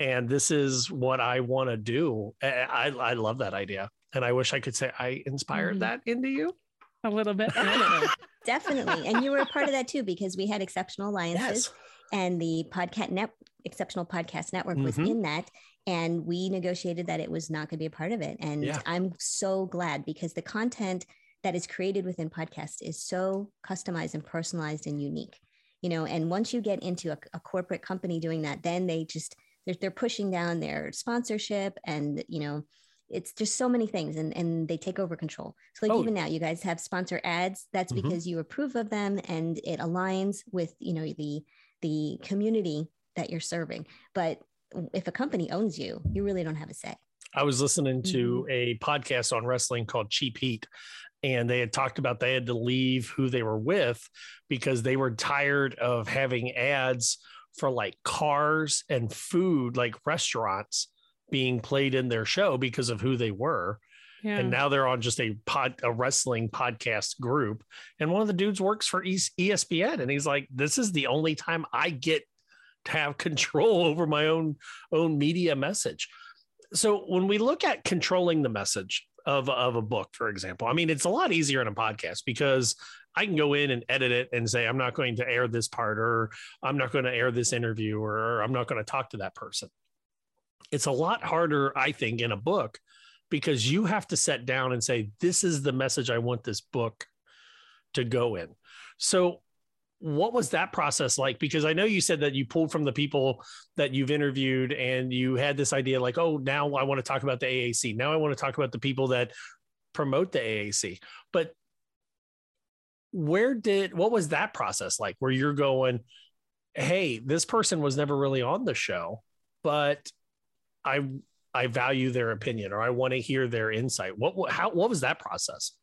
And this is what I want to do. I, I love that idea. And I wish I could say I inspired mm-hmm. that into you a little bit. Definitely. (laughs) Definitely. And you were a part of that too, because we had exceptional alliances yes. and the podcast net exceptional podcast network was mm-hmm. in that and we negotiated that it was not going to be a part of it and yeah. i'm so glad because the content that is created within podcast is so customized and personalized and unique you know and once you get into a, a corporate company doing that then they just they're, they're pushing down their sponsorship and you know it's just so many things and, and they take over control so like oh. even now you guys have sponsor ads that's mm-hmm. because you approve of them and it aligns with you know the the community that you're serving but if a company owns you, you really don't have a say. I was listening to mm-hmm. a podcast on wrestling called Cheap Heat, and they had talked about they had to leave who they were with because they were tired of having ads for like cars and food, like restaurants being played in their show because of who they were. Yeah. And now they're on just a pod, a wrestling podcast group. And one of the dudes works for ESPN. And he's like, This is the only time I get to have (laughs) control over my own own media message. So when we look at controlling the message of, of a book, for example, I mean, it's a lot easier in a podcast because I can go in and edit it and say, I'm not going to air this part, or I'm not going to air this interview, or I'm not going to talk to that person. It's a lot harder, I think, in a book because you have to set down and say, This is the message I want this book to go in. So what was that process like? Because I know you said that you pulled from the people that you've interviewed and you had this idea like, oh, now I want to talk about the AAC. Now I want to talk about the people that promote the AAC. But where did what was that process like where you're going, hey, this person was never really on the show, but I I value their opinion or I want to hear their insight. What how what was that process?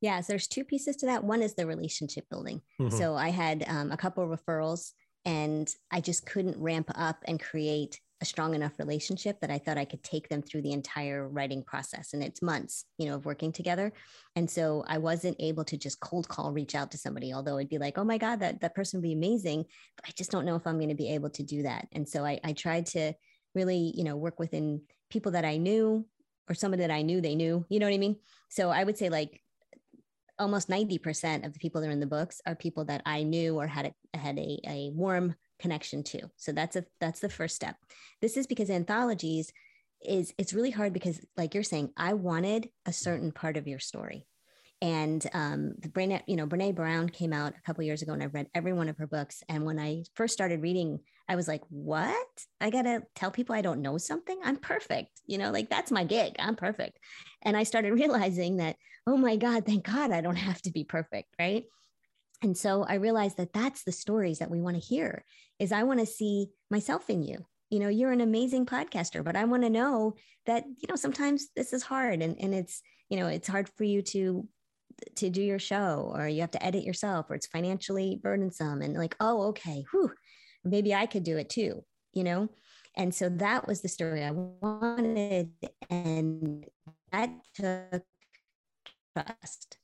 Yeah, so there's two pieces to that. One is the relationship building. Mm-hmm. So I had um, a couple referrals, and I just couldn't ramp up and create a strong enough relationship that I thought I could take them through the entire writing process. And it's months, you know, of working together. And so I wasn't able to just cold call, reach out to somebody, although it'd be like, oh my God, that, that person would be amazing. But I just don't know if I'm going to be able to do that. And so I, I tried to really, you know, work within people that I knew or somebody that I knew they knew, you know what I mean? So I would say like almost 90% of the people that are in the books are people that I knew or had a, had a, a warm connection to. So that's a that's the first step. This is because anthologies is it's really hard because like you're saying, I wanted a certain part of your story. And um, the Brene, you know, Brene Brown came out a couple years ago, and I've read every one of her books. And when I first started reading, I was like, "What? I gotta tell people I don't know something? I'm perfect, you know, like that's my gig. I'm perfect." And I started (laughs) realizing that, oh my God, thank God I don't have to be perfect, right? And so I realized that that's the stories that we want to hear. Is I want to see myself in you. You know, you're an amazing podcaster, but I want to know that you know sometimes this is hard, and and it's you know it's hard for you to to do your show or you have to edit yourself or it's financially burdensome and like oh okay whew, maybe i could do it too you know? And so that was the story i wanted and that took trust.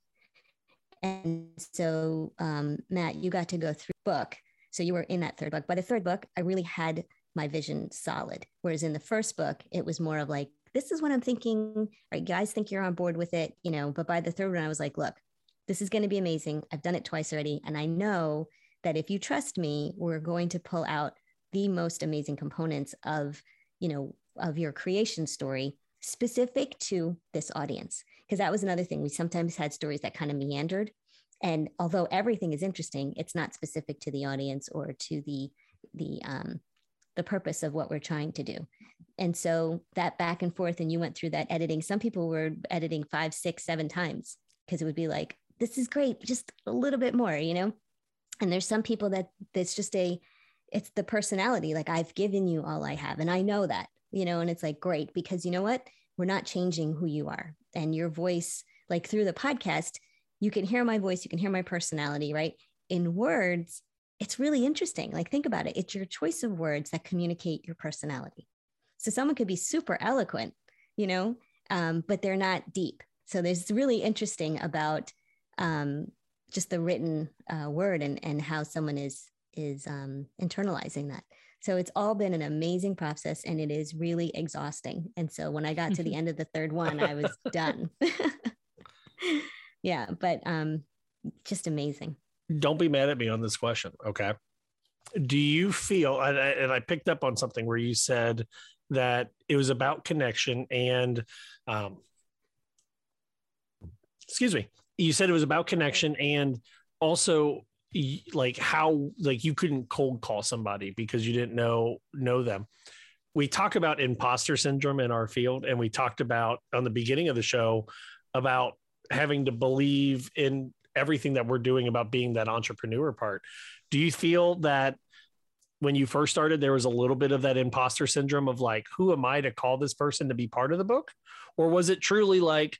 And so um, matt you got to go through book. So you were in that third book. By the third book i really had my vision solid whereas in the first book it was more of like this is what I'm thinking. Right, You guys think you're on board with it, you know. But by the third one, I was like, look, this is going to be amazing. I've done it twice already. And I know that if you trust me, we're going to pull out the most amazing components of, you know, of your creation story specific to this audience. Because that was another thing. We sometimes had stories that kind of meandered. And although everything is interesting, it's not specific to the audience or to the the um, the purpose of what we're trying to do. And so that back and forth and you went through that editing some people were editing five six seven times because it would be like this is great just a little bit more you know? And there's some people that it's just a it's the personality like i've given you all i have and i know that you know? And it's like great because you know what? We're not changing who you are. And your voice like through the podcast you can hear my voice you can hear my personality right? In words it's really interesting like think about it it's your choice of words that communicate your personality so someone could be super eloquent, you know, um, but they're not deep. So there's really interesting about um, just the written uh, word and and how someone is is um, internalizing that. So it's all been an amazing process, and it is really exhausting. And so when I got to the (laughs) end of the third one, I was (laughs) done. (laughs) yeah, but um, just amazing. Don't be mad at me on this question, okay? Do you feel? And I, and I picked up on something where you said that it was about connection and um, excuse me you said it was about connection and also like how like you couldn't cold call somebody because you didn't know know them we talk about imposter syndrome in our field and we talked about on the beginning of the show about having to believe in everything that we're doing about being that entrepreneur part. Do you feel that when you first started there was a little bit of that imposter syndrome of like who am i to call this person to be part of the book? Or was it truly like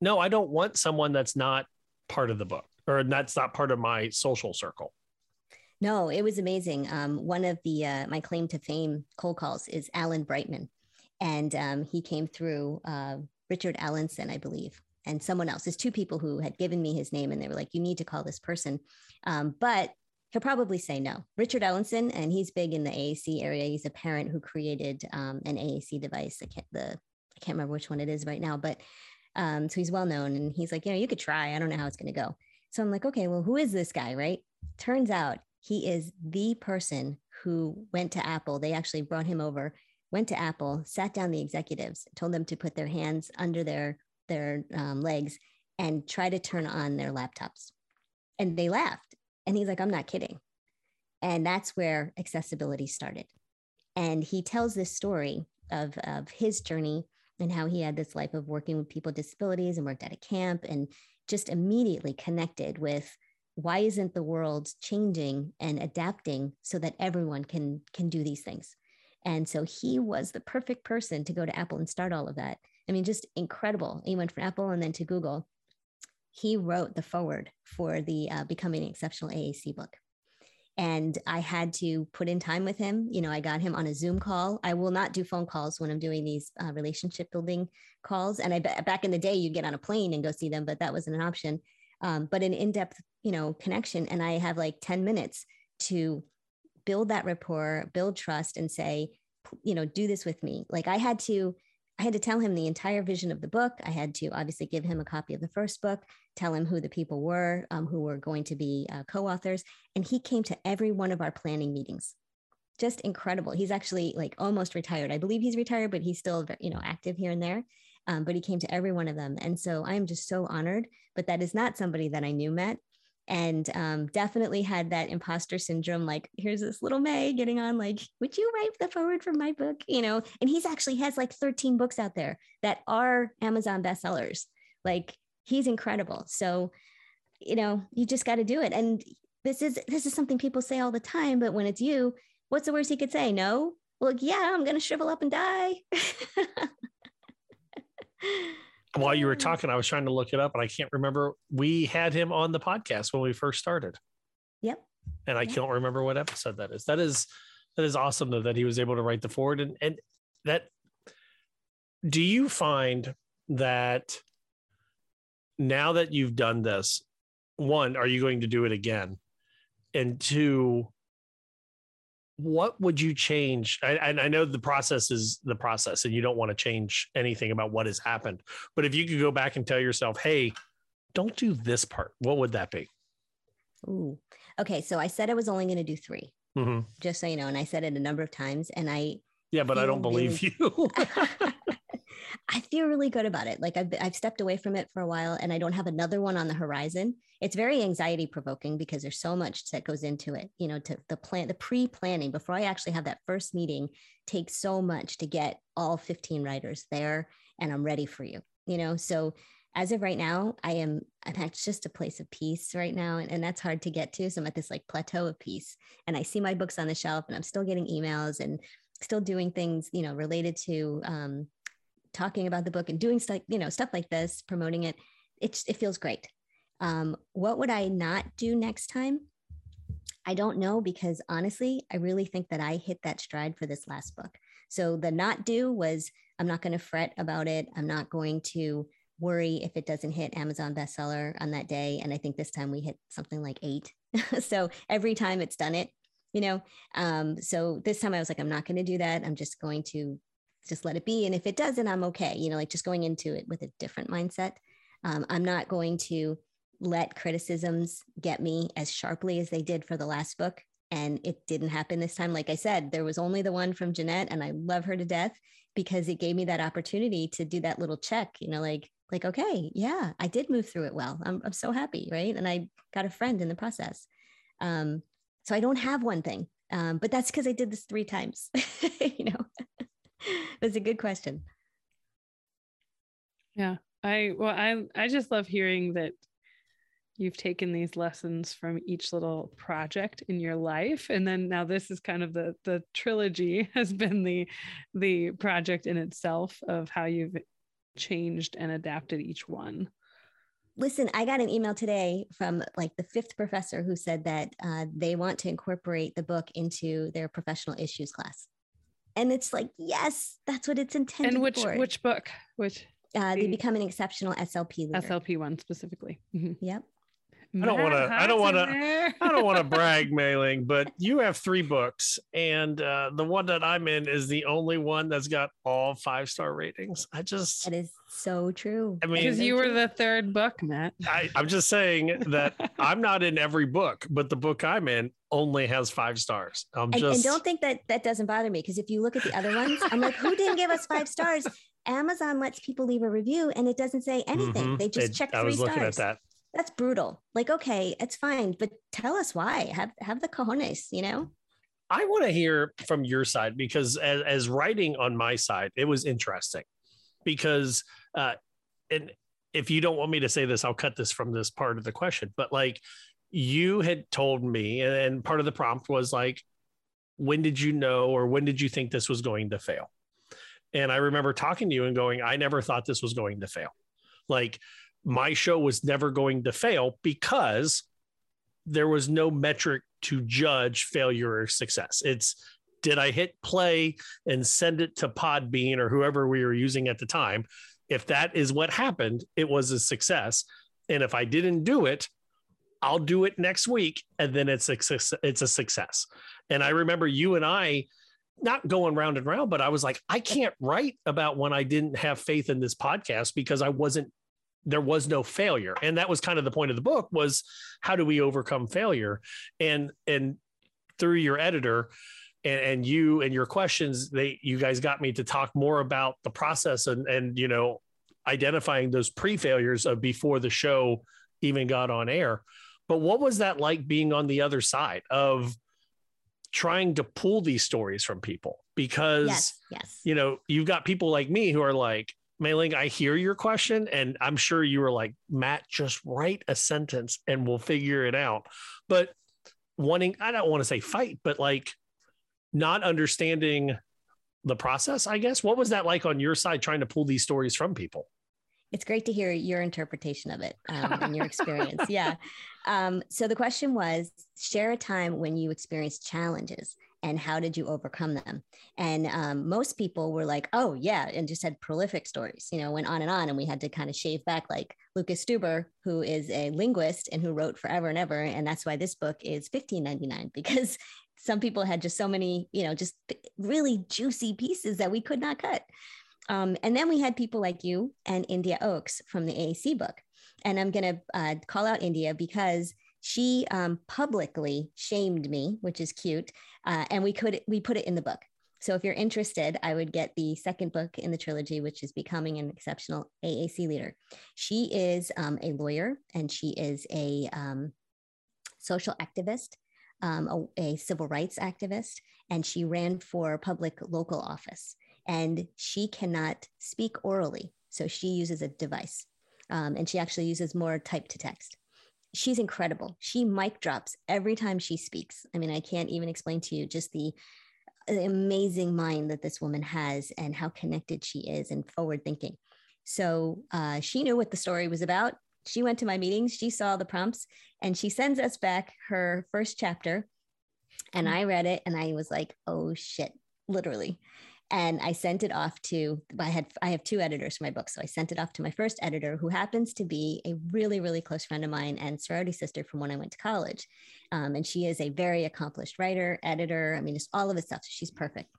no i don't want someone that's not part of the book or that's not part of my social circle? No it was amazing. Um, one of the uh, my claim to fame cold calls is alan brightman. And um, he came through uh, richard Ellenson i believe and someone else there's two people who had given me his name and they were like you need to call this person um, but he'll probably say no. Richard Ellenson, and he's big in the AAC area. He's a parent who created um, an AAC device. I can't, the, I can't remember which one it is right now, but um, so he's well known. And he's like, you know, you could try. I don't know how it's going to go. So I'm like, okay, well, who is this guy, right? Turns out he is the person who went to Apple. They actually brought him over, went to Apple, sat down the executives, told them to put their hands under their their um, legs and try to turn on their laptops. And they laughed And he's like, I'm not kidding. And that's where accessibility started. And he tells this story of, of his journey and how he had this life of working with people with disabilities and worked at a camp and just immediately connected with why isn't the world changing and adapting so that everyone can can do these things and so he was the perfect person to go to apple and start all of that i mean just incredible. He went from apple and then to google. He wrote the forward for the uh, becoming an Xceptional aac book. And i had to put in time with him. You know i got him on a zoom call. I will not do phone calls when i'm doing these uh, relationship building calls. And i back in the day you'd get on a plane and go see them but that wasn't an option. Um, but an in-depth you know connection. And i have like 10 minutes to build that rapport build trust and say you know do this with me. Like i had to i had to tell him the entire vision of the book i had to obviously give him a copy of the first book tell him who the people were um, who were going to be uh, co-authors and he came to every one of our planning meetings just incredible he's actually like almost retired i believe he's retired but he's still you know active here and there um, but he came to every one of them. And so I'm just so honored. But that is not somebody that I knew met. And um, definitely had that imposter syndrome. Like, here's this little Mai getting on, like, would you write the forward for my book? You know, and he's actually has like 13 books out there that are Amazon bestsellers. Like, he's incredible. So, you know, you just got to do it. And this is this is something people say all the time, but when it's you, what's the worst he could say? No. Well, yeah, I'm gonna shrivel up and die. (laughs) While you were talking, I was trying to look it up and I can't remember. We had him on the podcast when we first started. Yep. And I yep. can't remember what episode that is. That is that is awesome though that he was able to write the forward and and that do you find that now that you've done this one are you going to do it again and two what would you change? I, I know the process is the process, and you don't want to change anything about what has happened. But if you could go back and tell yourself, "Hey, don't do this part," what would that be? Ooh, okay. So I said I was only going to do 3 mm-hmm. just so you know, and I said it a number of times, and I yeah, but I don't believe really, you. (laughs) (laughs) I feel really good about it. Like I've, I've stepped away from it for a while and I don't have another one on the horizon. It's very anxiety provoking because there's so much that goes into it. You know, to the plan, the pre planning before I actually have that first meeting takes so much to get all 15 writers there and I'm ready for you, you know? So as of right now, I am, I'm at just a place of peace right now. And, and that's hard to get to. So I'm at this like plateau of peace and I see my books on the shelf and I'm still getting emails and still doing things, you know, related to, um, talking about the book and doing stuff, you know, stuff like this, promoting it, it, it feels great. Um, what would I not do next time? I don't know because honestly, I really think that I hit that stride for this last book. So the not do was I'm not going to fret about it. I'm not going to worry if it doesn't hit Amazon bestseller on that day. And I think this time we hit something like eight. (laughs) so every time it's done it, you know. Um, so this time I was like, I'm not going to do that. I'm just going to just let it be. And if it doesn't, I'm okay. You know, like just going into it with a different mindset. Um, I'm not going to let criticisms get me as sharply as they did for the last book. And it didn't happen this time. Like I said, there was only the one from Jeanette, and I love her to death because it gave me that opportunity to do that little check, you know, like, like, okay, yeah, I did move through it well. I'm, I'm so happy, right? And I got a friend in the process. Um, so I don't have one thing, um, but that's because I did this three times, (laughs) you know. (laughs) That's a good question. Yeah. I well I I just love hearing that you've taken these lessons from each little project in your life and then now this is kind of the the trilogy (laughs) has been the the project in itself of how you've changed and adapted each one listen i got an email today from like the fifth professor who said that uh, they want to incorporate the book into their professional issues class and it's like yes that's what it's intended for. and which for. which book which uh, they become an Xceptional slp leader. slp one specifically mm-hmm. yep I don't want to. I don't want to. I don't want to brag, Mai Ling, but you have three books, and uh, the one that I'm in is the only one that's got all five star ratings. I just that is so true. I mean, because you were the third book, Matt. I, I'm just saying that (laughs) I'm not in every book, but the book I'm in only has five stars. I'm and, just and don't think that that doesn't bother me because if you look at the other ones, I'm like, who didn't give us five stars? (laughs) Amazon lets people leave a review and it doesn't say anything. Mm-hmm. They just it, check three I was stars. at that. That's brutal. Like, okay, it's fine, but tell us why. Have have the cojones, you know? I want to hear from your side because as, as writing on my side, it was interesting because, uh, and if you don't want me to say this, I'll cut this from this part of the question. But like, you had told me, and part of the prompt was like, when did you know or when did you think this was going to fail? And I remember talking to you and going, I never thought this was going to fail. Like, my show was never going to fail because there was no metric to judge failure or success. It's did I hit play and send it to Podbean or whoever we were using at the time? If that is what happened, it was a success. And if I didn't do it, I'll do it next week and then it's a it's a success. And I remember you and I not going round and round, but I was like, I can't write about when I didn't have faith in this podcast because I wasn't there was no failure. And that was kind of the point of the book was how do we overcome failure? And and through your editor and, and you and your questions they you guys got me to talk more about the process and and you know identifying those pre-failures of before the show even got on air. But what was that like being on the other side of trying to pull these stories from people? Because yes, yes. you know you've got people like me who are like Mai-Ling, I hear your question, and I'm sure you were like, Matt, just write a sentence and we'll figure it out. But wanting, I don't want to say fight, but like not understanding the process, I guess. What was that like on your side trying to pull these stories from people? It's great to hear your interpretation of it um, and your experience. (laughs) yeah. Um, so the question was share a time when you experienced challenges and how did you overcome them? And um, most people were like oh yeah and just had prolific stories you know went on and on and we had to kind of shave back like lucas stuber who is a linguist and who wrote forever and ever and that's why this book is 15.99 because (laughs) some people had just so many you know just really juicy pieces that we could not cut. Um, and then we had people like you and india Ochs from the aac book. And i'm going to uh, call out india because she um, publicly shamed me, which is cute, uh, and we could we put it in the book. So if you're interested, I would get the second book in the trilogy, which is Becoming an Xceptional AAC Leader. She is um, a lawyer and she is a um, social activist, um, a, a civil rights activist, and she ran for public local office. And she cannot speak orally, so she uses a device. Um, and she actually uses more type to text she's incredible. She mic drops every time she speaks. I mean, I can't even explain to you just the, amazing mind that this woman has and how connected she is and forward thinking. So uh, she knew what the story was about. She went to my meetings, she saw the prompts, and she sends us back her first chapter. And I read it and I was like, oh shit, literally and I sent it off to I had I have two editors for my book, so I sent it off to my first editor, who happens to be a really really close friend of mine and sorority sister from when I went to college, um, and she is a very accomplished writer, editor. I mean, just all of this stuff. So She's perfect.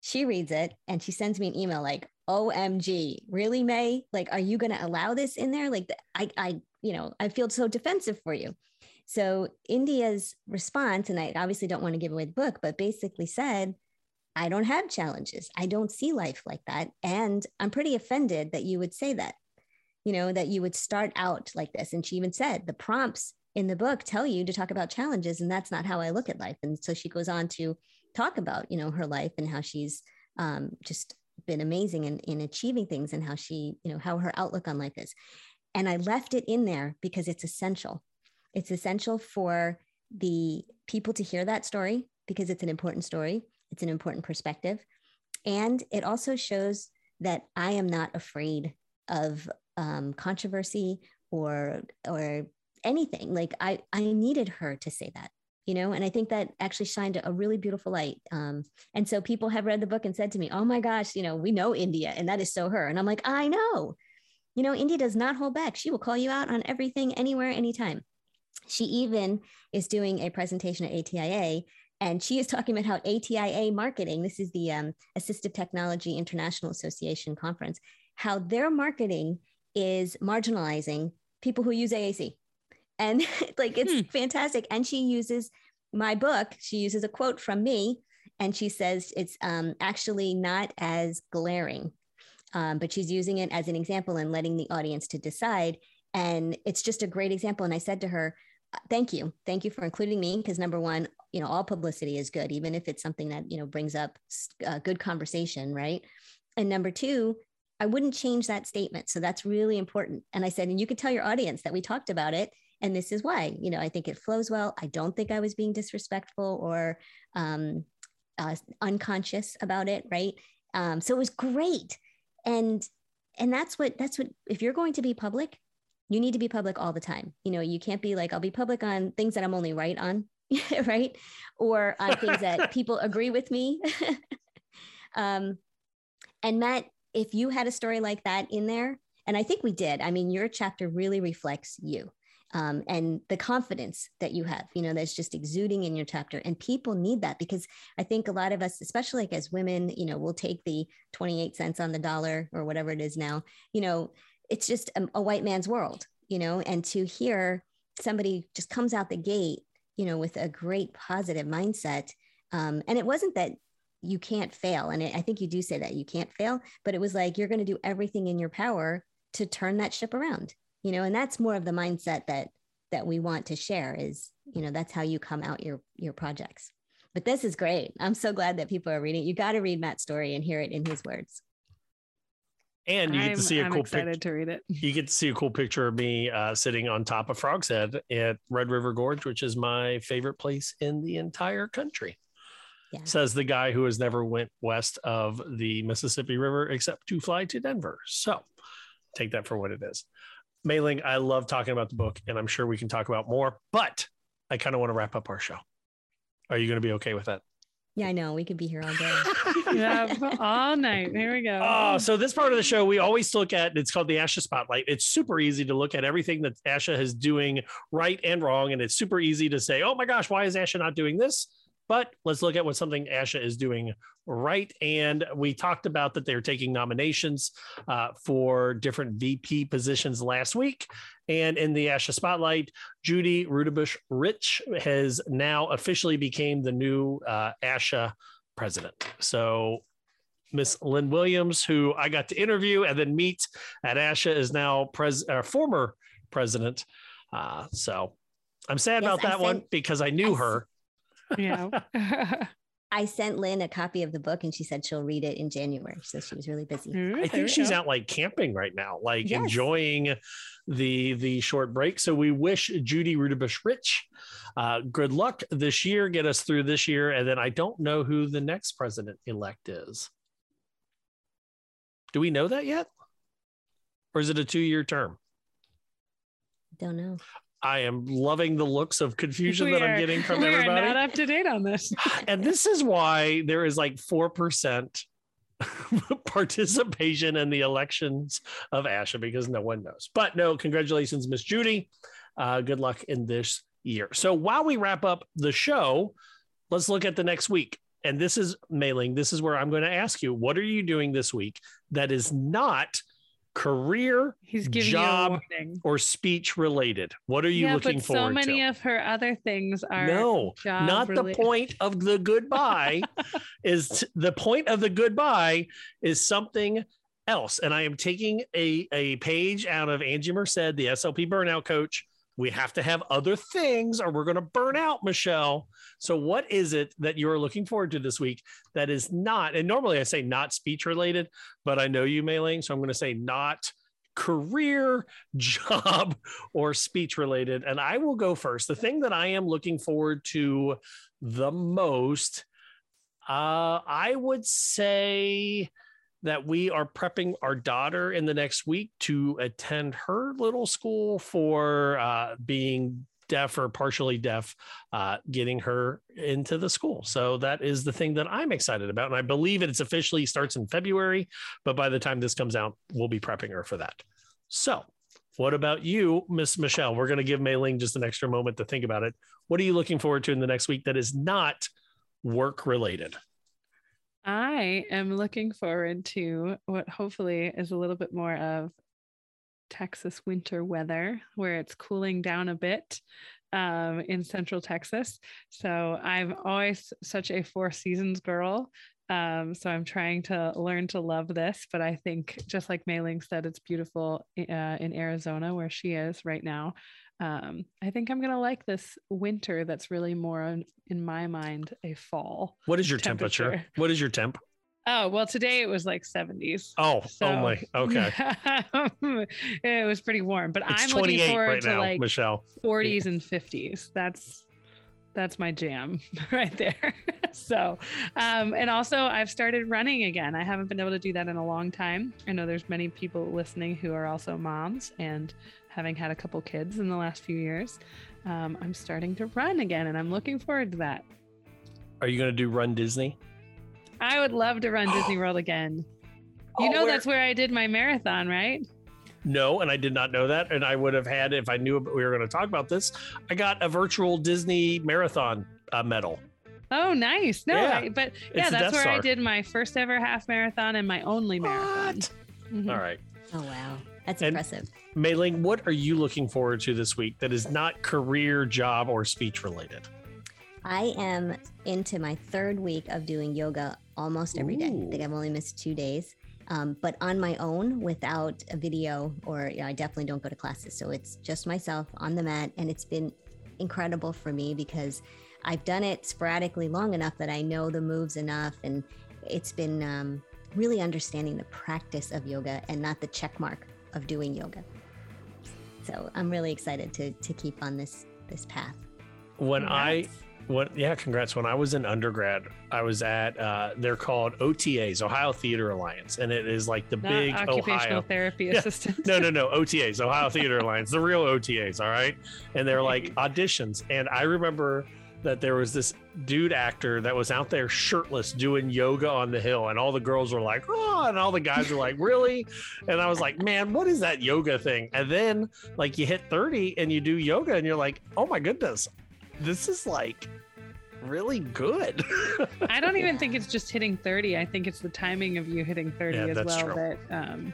She reads it and she sends me an email like, "OMG, really, Mai? Like, are you going to allow this in there? Like, I, I, you know, I feel so defensive for you." So India's response, and I obviously don't want to give away the book, but basically said I don't have challenges. I don't see life like that. And I'm pretty offended that you would say that, you know, that you would start out like this. And she even said the prompts in the book tell you to talk about challenges, and that's not how I look at life. And so she goes on to talk about, you know, her life and how she's um, just been amazing in, in achieving things and how she, you know, how her outlook on life is. And I left it in there because it's essential. It's essential for the people to hear that story because it's an important story it's an important perspective. And it also shows that I am not afraid of um, controversy or or anything. Like I I needed her to say that, you know, and I think that actually shined a really beautiful light. Um, and so people have read the book and said to me, "Oh my gosh, you know, we know India, and that is so her." And I'm like, I know. You know, India does not hold back. She will call you out on everything, anywhere, anytime. She even is doing a presentation at ATIA and she is talking about how ATIA marketing, this is the um, Assistive Technology International Association conference, how their marketing is marginalizing people who use AAC. And (laughs) like it's hmm. fantastic. And she uses my book, she uses a quote from me, and she says it's um, actually not as glaring, um, but she's using it as an example and letting the audience to decide And it's just a great example. And I said to her, thank you. Thank you for including me. Because number one, you know, all publicity is good, even if it's something that, you know, brings up a good conversation. Right. And number two, I wouldn't change that statement. So that's really important. And I said, and you could tell your audience that we talked about it. And this is why, you know, I think it flows well. I don't think I was being disrespectful or um, uh, unconscious about it. Right. Um, so it was great. And, and that's what, that's what, if you're going to be public, you need to be public all the time. You know, you can't be like, I'll be public on things that I'm only right on, (laughs) right? Or on things that (laughs) people agree with me. (laughs) um, and Matt, if you had a story like that in there, and I think we did, I mean, your chapter really reflects you. Um, and the confidence that you have, you know, that's just exuding in your chapter. And people need that because I think a lot of us, especially like as women, you know, we'll take the 28 cents on the dollar or whatever it is now, you know, it's just a, a white man's world, you know, and to hear somebody just comes out the gate, you know, with a great positive mindset. Um, and it wasn't that you can't fail. And it, I think you do say that you can't fail, but it was like you're going to do everything in your power to turn that ship around, you know, and that's more of the mindset that that we want to share is, you know, that's how you come out your your projects. But this is great. I'm so glad that people are reading. You got to read Matt's story and hear it in his words and you get I'm, to see a I'm cool excited picture. to read it. You get to see a cool picture of me uh, sitting on top of Frog's Head at Red River Gorge, which is my favorite place in the entire country. Yeah. Says the guy who has never went west of the Mississippi River except to fly to Denver. So take that for what it is. Mai Ling, I love talking about the book, and I'm sure we can talk about more, but I kind of want to wrap up our show. Are you going to be okay with that? Yeah, I know. We could be here all day. (laughs) (laughs) yeah, all night. Here we go. Oh, so this part of the show we always look at. It's called the ASHA Spotlight. It's super easy to look at everything that ASHA is doing right and wrong, and it's super easy to say, "Oh my gosh, why is ASHA not doing this?" But let's look at what something ASHA is doing right. And we talked about that they're taking nominations uh, for different VP positions last week. And in the ASHA Spotlight, Judy Rudebusch Rich has now officially became the new uh, ASHA president. So Miss Lynn Williams, who I got to interview and then meet at ASHA, is now pres- uh, former president. Uh, so I'm sad Yes, about I that one because I knew her. Yeah. (laughs) (laughs) I sent Lynn a copy of the book and she said she'll read it in January. So she was really busy. I think she's out like camping right now, like Yes. enjoying the the short break. So we wish Judy Rudebusch Rich uh, good luck this year, get us through this year, and then I don't know who the next president elect is. Do we know that yet, or is it a two year term? Don't know. I am loving the looks of confusion We that I'm getting from we everybody. are not up to date on this. (laughs) and this is why there is like 4% (laughs) participation in the elections of ASHA because no one knows. But no, congratulations, Miss Judy. Uh, good luck in this year. So while we wrap up the show, let's look at the next week. And this is Mai Ling. This is where I'm going to ask you, what are you doing this week that is not career, He's giving job, or speech related? What are you yeah, looking but so many to? of her other things are no, job not the point of the goodbye. (laughs) is the point of the goodbye is something else. And I am taking a, a page out of Angie Merced, the SLP burnout coach. We have to have other things or we're going to burn out, Michelle. So, what is it that you're looking forward to this week that is not? And normally I say not speech related, but I know you, Mai Ling. So, I'm going to say not career, (laughs) job, or speech related. And I will go first. The thing that I am looking forward to the most, uh, I would say that we are prepping our daughter in the next week to attend her little school for uh, being deaf or partially deaf, uh, getting her into the school. So that is the thing that I'm excited about. And I believe it's officially starts in February, but by the time this comes out, we'll be prepping her for that. So what about you, Miss Michelle? We're going to give Mai Ling just an extra moment to think about it. What are you looking forward to in the next week that is not work related? I am looking forward to what hopefully is a little bit more of Texas winter weather where it's cooling down a bit um, in central Texas. So I'm always such a Four Seasons girl. Um, so I'm trying to learn to love this, but I think just like Mai Ling said, it's beautiful uh, in Arizona where she is right now. Um, I think I'm gonna like this winter. That's really more in, in my mind a fall. What is your temperature? temperature? What is your temp? Oh, well, today it was like 70s. Oh, so, my. (laughs) Okay. it was pretty warm, but it's I'm looking forward right to now, like Michelle. 40s and 50s. That's that's my jam (laughs) right there. (laughs) so, um, and also I've started running again. I haven't been able to do that in a long time. I know there's many people listening who are also moms and having had a couple kids in the last few years. Um, I'm starting to run again and I'm looking forward to that. Are you going to do Run Disney? I would love to run (gasps) Disney World again. You oh, know, where... that's where I did my marathon, right? No, and I did not know that. And I would have had, if I knew we were going to talk about this, I got a virtual Disney marathon uh, medal. Oh, nice. No, yeah. I, but yeah, that's where Star. I did my first ever half marathon and my only marathon. Mm-hmm. All right. Oh, wow. That's and impressive. Mai Ling, what are you looking forward to this week that is not career, job, or speech related? I am into my third week of doing yoga almost every day. I think I've only missed two days. Um, but on my own without a video or you know, I definitely don't go to classes. So it's just myself on the mat. And it's been incredible for me because I've done it sporadically long enough that I know the moves enough. And it's been um, really understanding the practice of yoga and not the check mark of doing yoga. So I'm really excited to, to keep on this, this path. When I what yeah congrats. When i was in undergrad i was at uh they're called otas ohio theater alliance and it is like the Not big occupational ohio therapy (laughs) assistant. Yeah. no no no (laughs) otas ohio theater alliance the real otas all right? And they're like auditions and i remember that there was this dude actor that was out there shirtless doing yoga on the hill and all the girls were like oh and all the guys were like really and i was like man what is that yoga thing and then like you hit 30 and you do yoga and you're like oh my goodness this is like really good. I don't even think it's just hitting 30. I think it's the timing of you hitting 30 yeah, as well true. that um,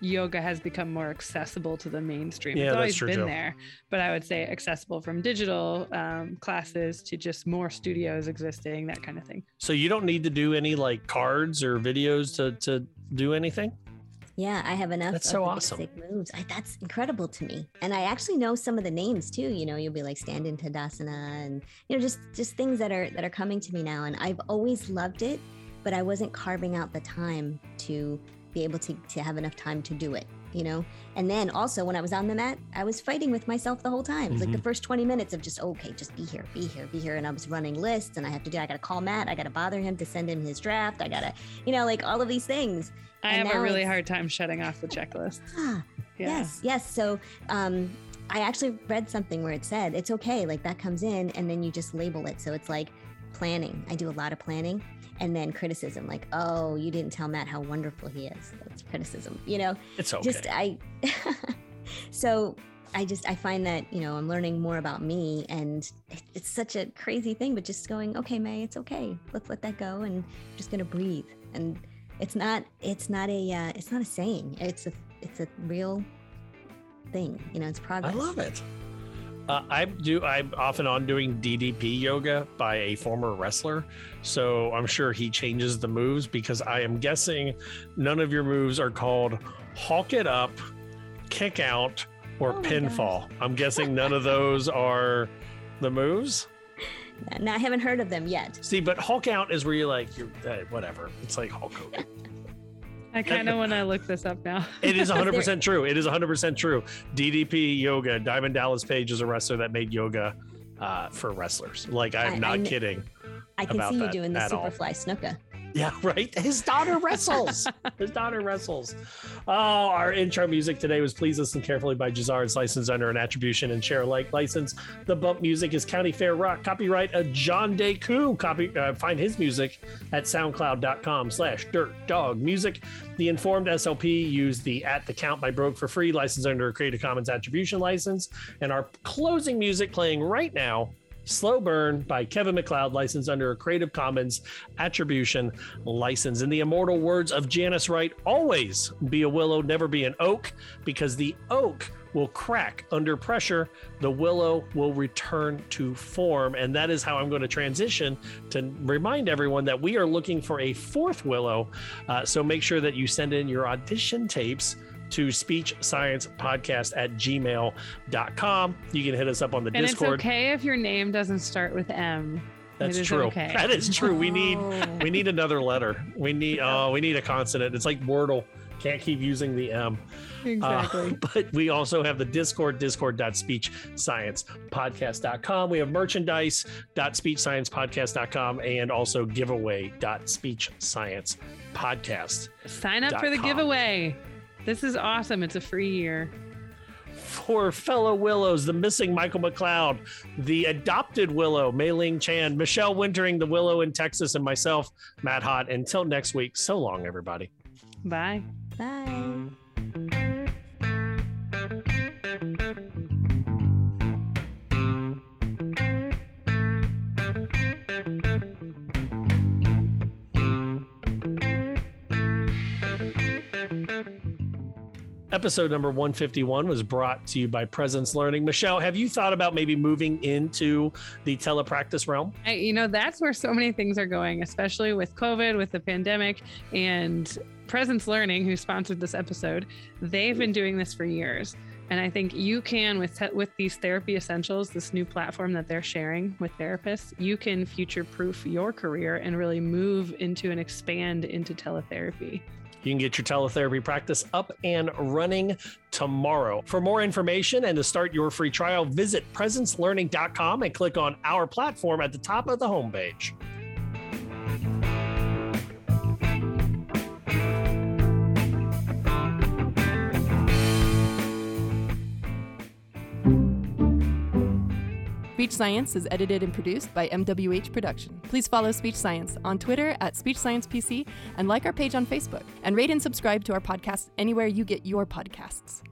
yoga has become more accessible to the mainstream. Yeah, it's always been too. there, but I would say accessible from digital um, classes to just more studios existing, that kind of thing. So you don't need to do any like cards or videos to, to do anything? Yeah, I have enough. That's so awesome. Moves. I, that's incredible to me, and I actually know some of the names too. You know, you'll be like stand in Tadasana, and you know, just just things that are that are coming to me now. And I've always loved it, but I wasn't carving out the time to be able to to have enough time to do it. You know, and then also when I was on the mat, I was fighting with myself the whole time. mm-hmm. like the mm-hmm. first 20 minutes of just okay, just be here, be here, be here, and I was running lists, and I have to do. I got to call Matt. I got to bother him to send him his draft. I got to, you know, like all of these things I and have a really hard time shutting off the checklist. Ah, yeah. Yes, yes. So um, I actually read something where it said it's okay, like that comes in, and then you just label it. So it's like planning. I do a lot of planning, and then criticism, like, oh, you didn't tell Matt how wonderful he is. That's criticism, you know. It's okay. Just I. (laughs) so I just I find that you know I'm learning more about me, and it's such a crazy thing. But just going, okay, Mai, it's okay. Let's let that go, and I'm just gonna breathe and it's not it's not a uh, it's not a saying it's a it's a real thing you know it's progress i love it uh, I do. I'm off and on doing DDP yoga by a former wrestler, so I'm sure he changes the moves because I am guessing none of your moves are called hawk it up, kick out, or oh pinfall. I'm guessing none of those (laughs) are the moves. No, I haven't heard of them yet. See, but Hulk out is where you're like, you're uh, whatever. It's like Hulk Hogan. (laughs) I kind of want to look this up now. it is (laughs) 100% true. It is 100% true. DDP Yoga, Diamond Dallas Page is a wrestler that made yoga uh, for wrestlers. Like, I'm I, not I, kidding. I can see you doing the Superfly all. Snuka. Yeah, (laughs) right. His daughter wrestles. (laughs) His daughter wrestles. Oh, our intro music today was Please Listen Carefully by Jazards, licensed under an attribution and share alike license. The bump music is County Fair Rock, copyright a John Deku. Copy, uh, find his music at soundcloud.com slash dirt dog music. The informed SLP used the at the count by Broke for free, licensed under a Creative Commons attribution license. And our closing music playing right now Slow Burn by Kevin MacLeod, licensed under a Creative Commons Attribution license. In the immortal words of Janice Wright, always be a willow, never be an oak, because the oak will crack under pressure. The willow will return to form. And that is how I'm going to transition to remind everyone that we are looking for a fourth willow. Uh, so make sure that you send in your audition tapes to speech science podcast at gmail.com. You can hit us up on the and Discord. it's okay if your name doesn't start with M. That's true. okay. That is true. We need Oh. we need another letter. We need oh we need a consonant. It's like Wordle. Can't keep using the M. Uh, Exactly. (laughs) but we also have the Discord, discord.speechsciencepodcast.com. We have merchandise.speechsciencepodcast.com and also giveaway.speechsciencepodcast. Sign up for the giveaway. This is awesome. It's a free year. For fellow Willows, the missing Michael McLeod, the adopted Willow, Mai Ling Chan, Michelle Wintering, the Willow in Texas, and myself, Matt Hot. Until next week, so long, everybody. Bye. Bye. Episode number 151 was brought to you by Presence Learning. Michelle, have you thought about maybe moving into the telepractice realm? You know, that's where so many things are going, especially with COVID, with the pandemic, and Presence Learning, who sponsored this episode. They've been doing this for years. And I think you can, with te- with these therapy essentials, this new platform that they're sharing with therapists, you can future proof your career and really move into and expand into teletherapy. You can get your teletherapy practice up and running tomorrow. For more information and to start your free trial, visit presencelearning.com and click on our platform at the top of the homepage. Speech Science is edited and produced by MWH Production. Please follow Speech Science on Twitter at Speech Science PC and like our page on Facebook. And rate and subscribe to our podcast anywhere you get your podcasts.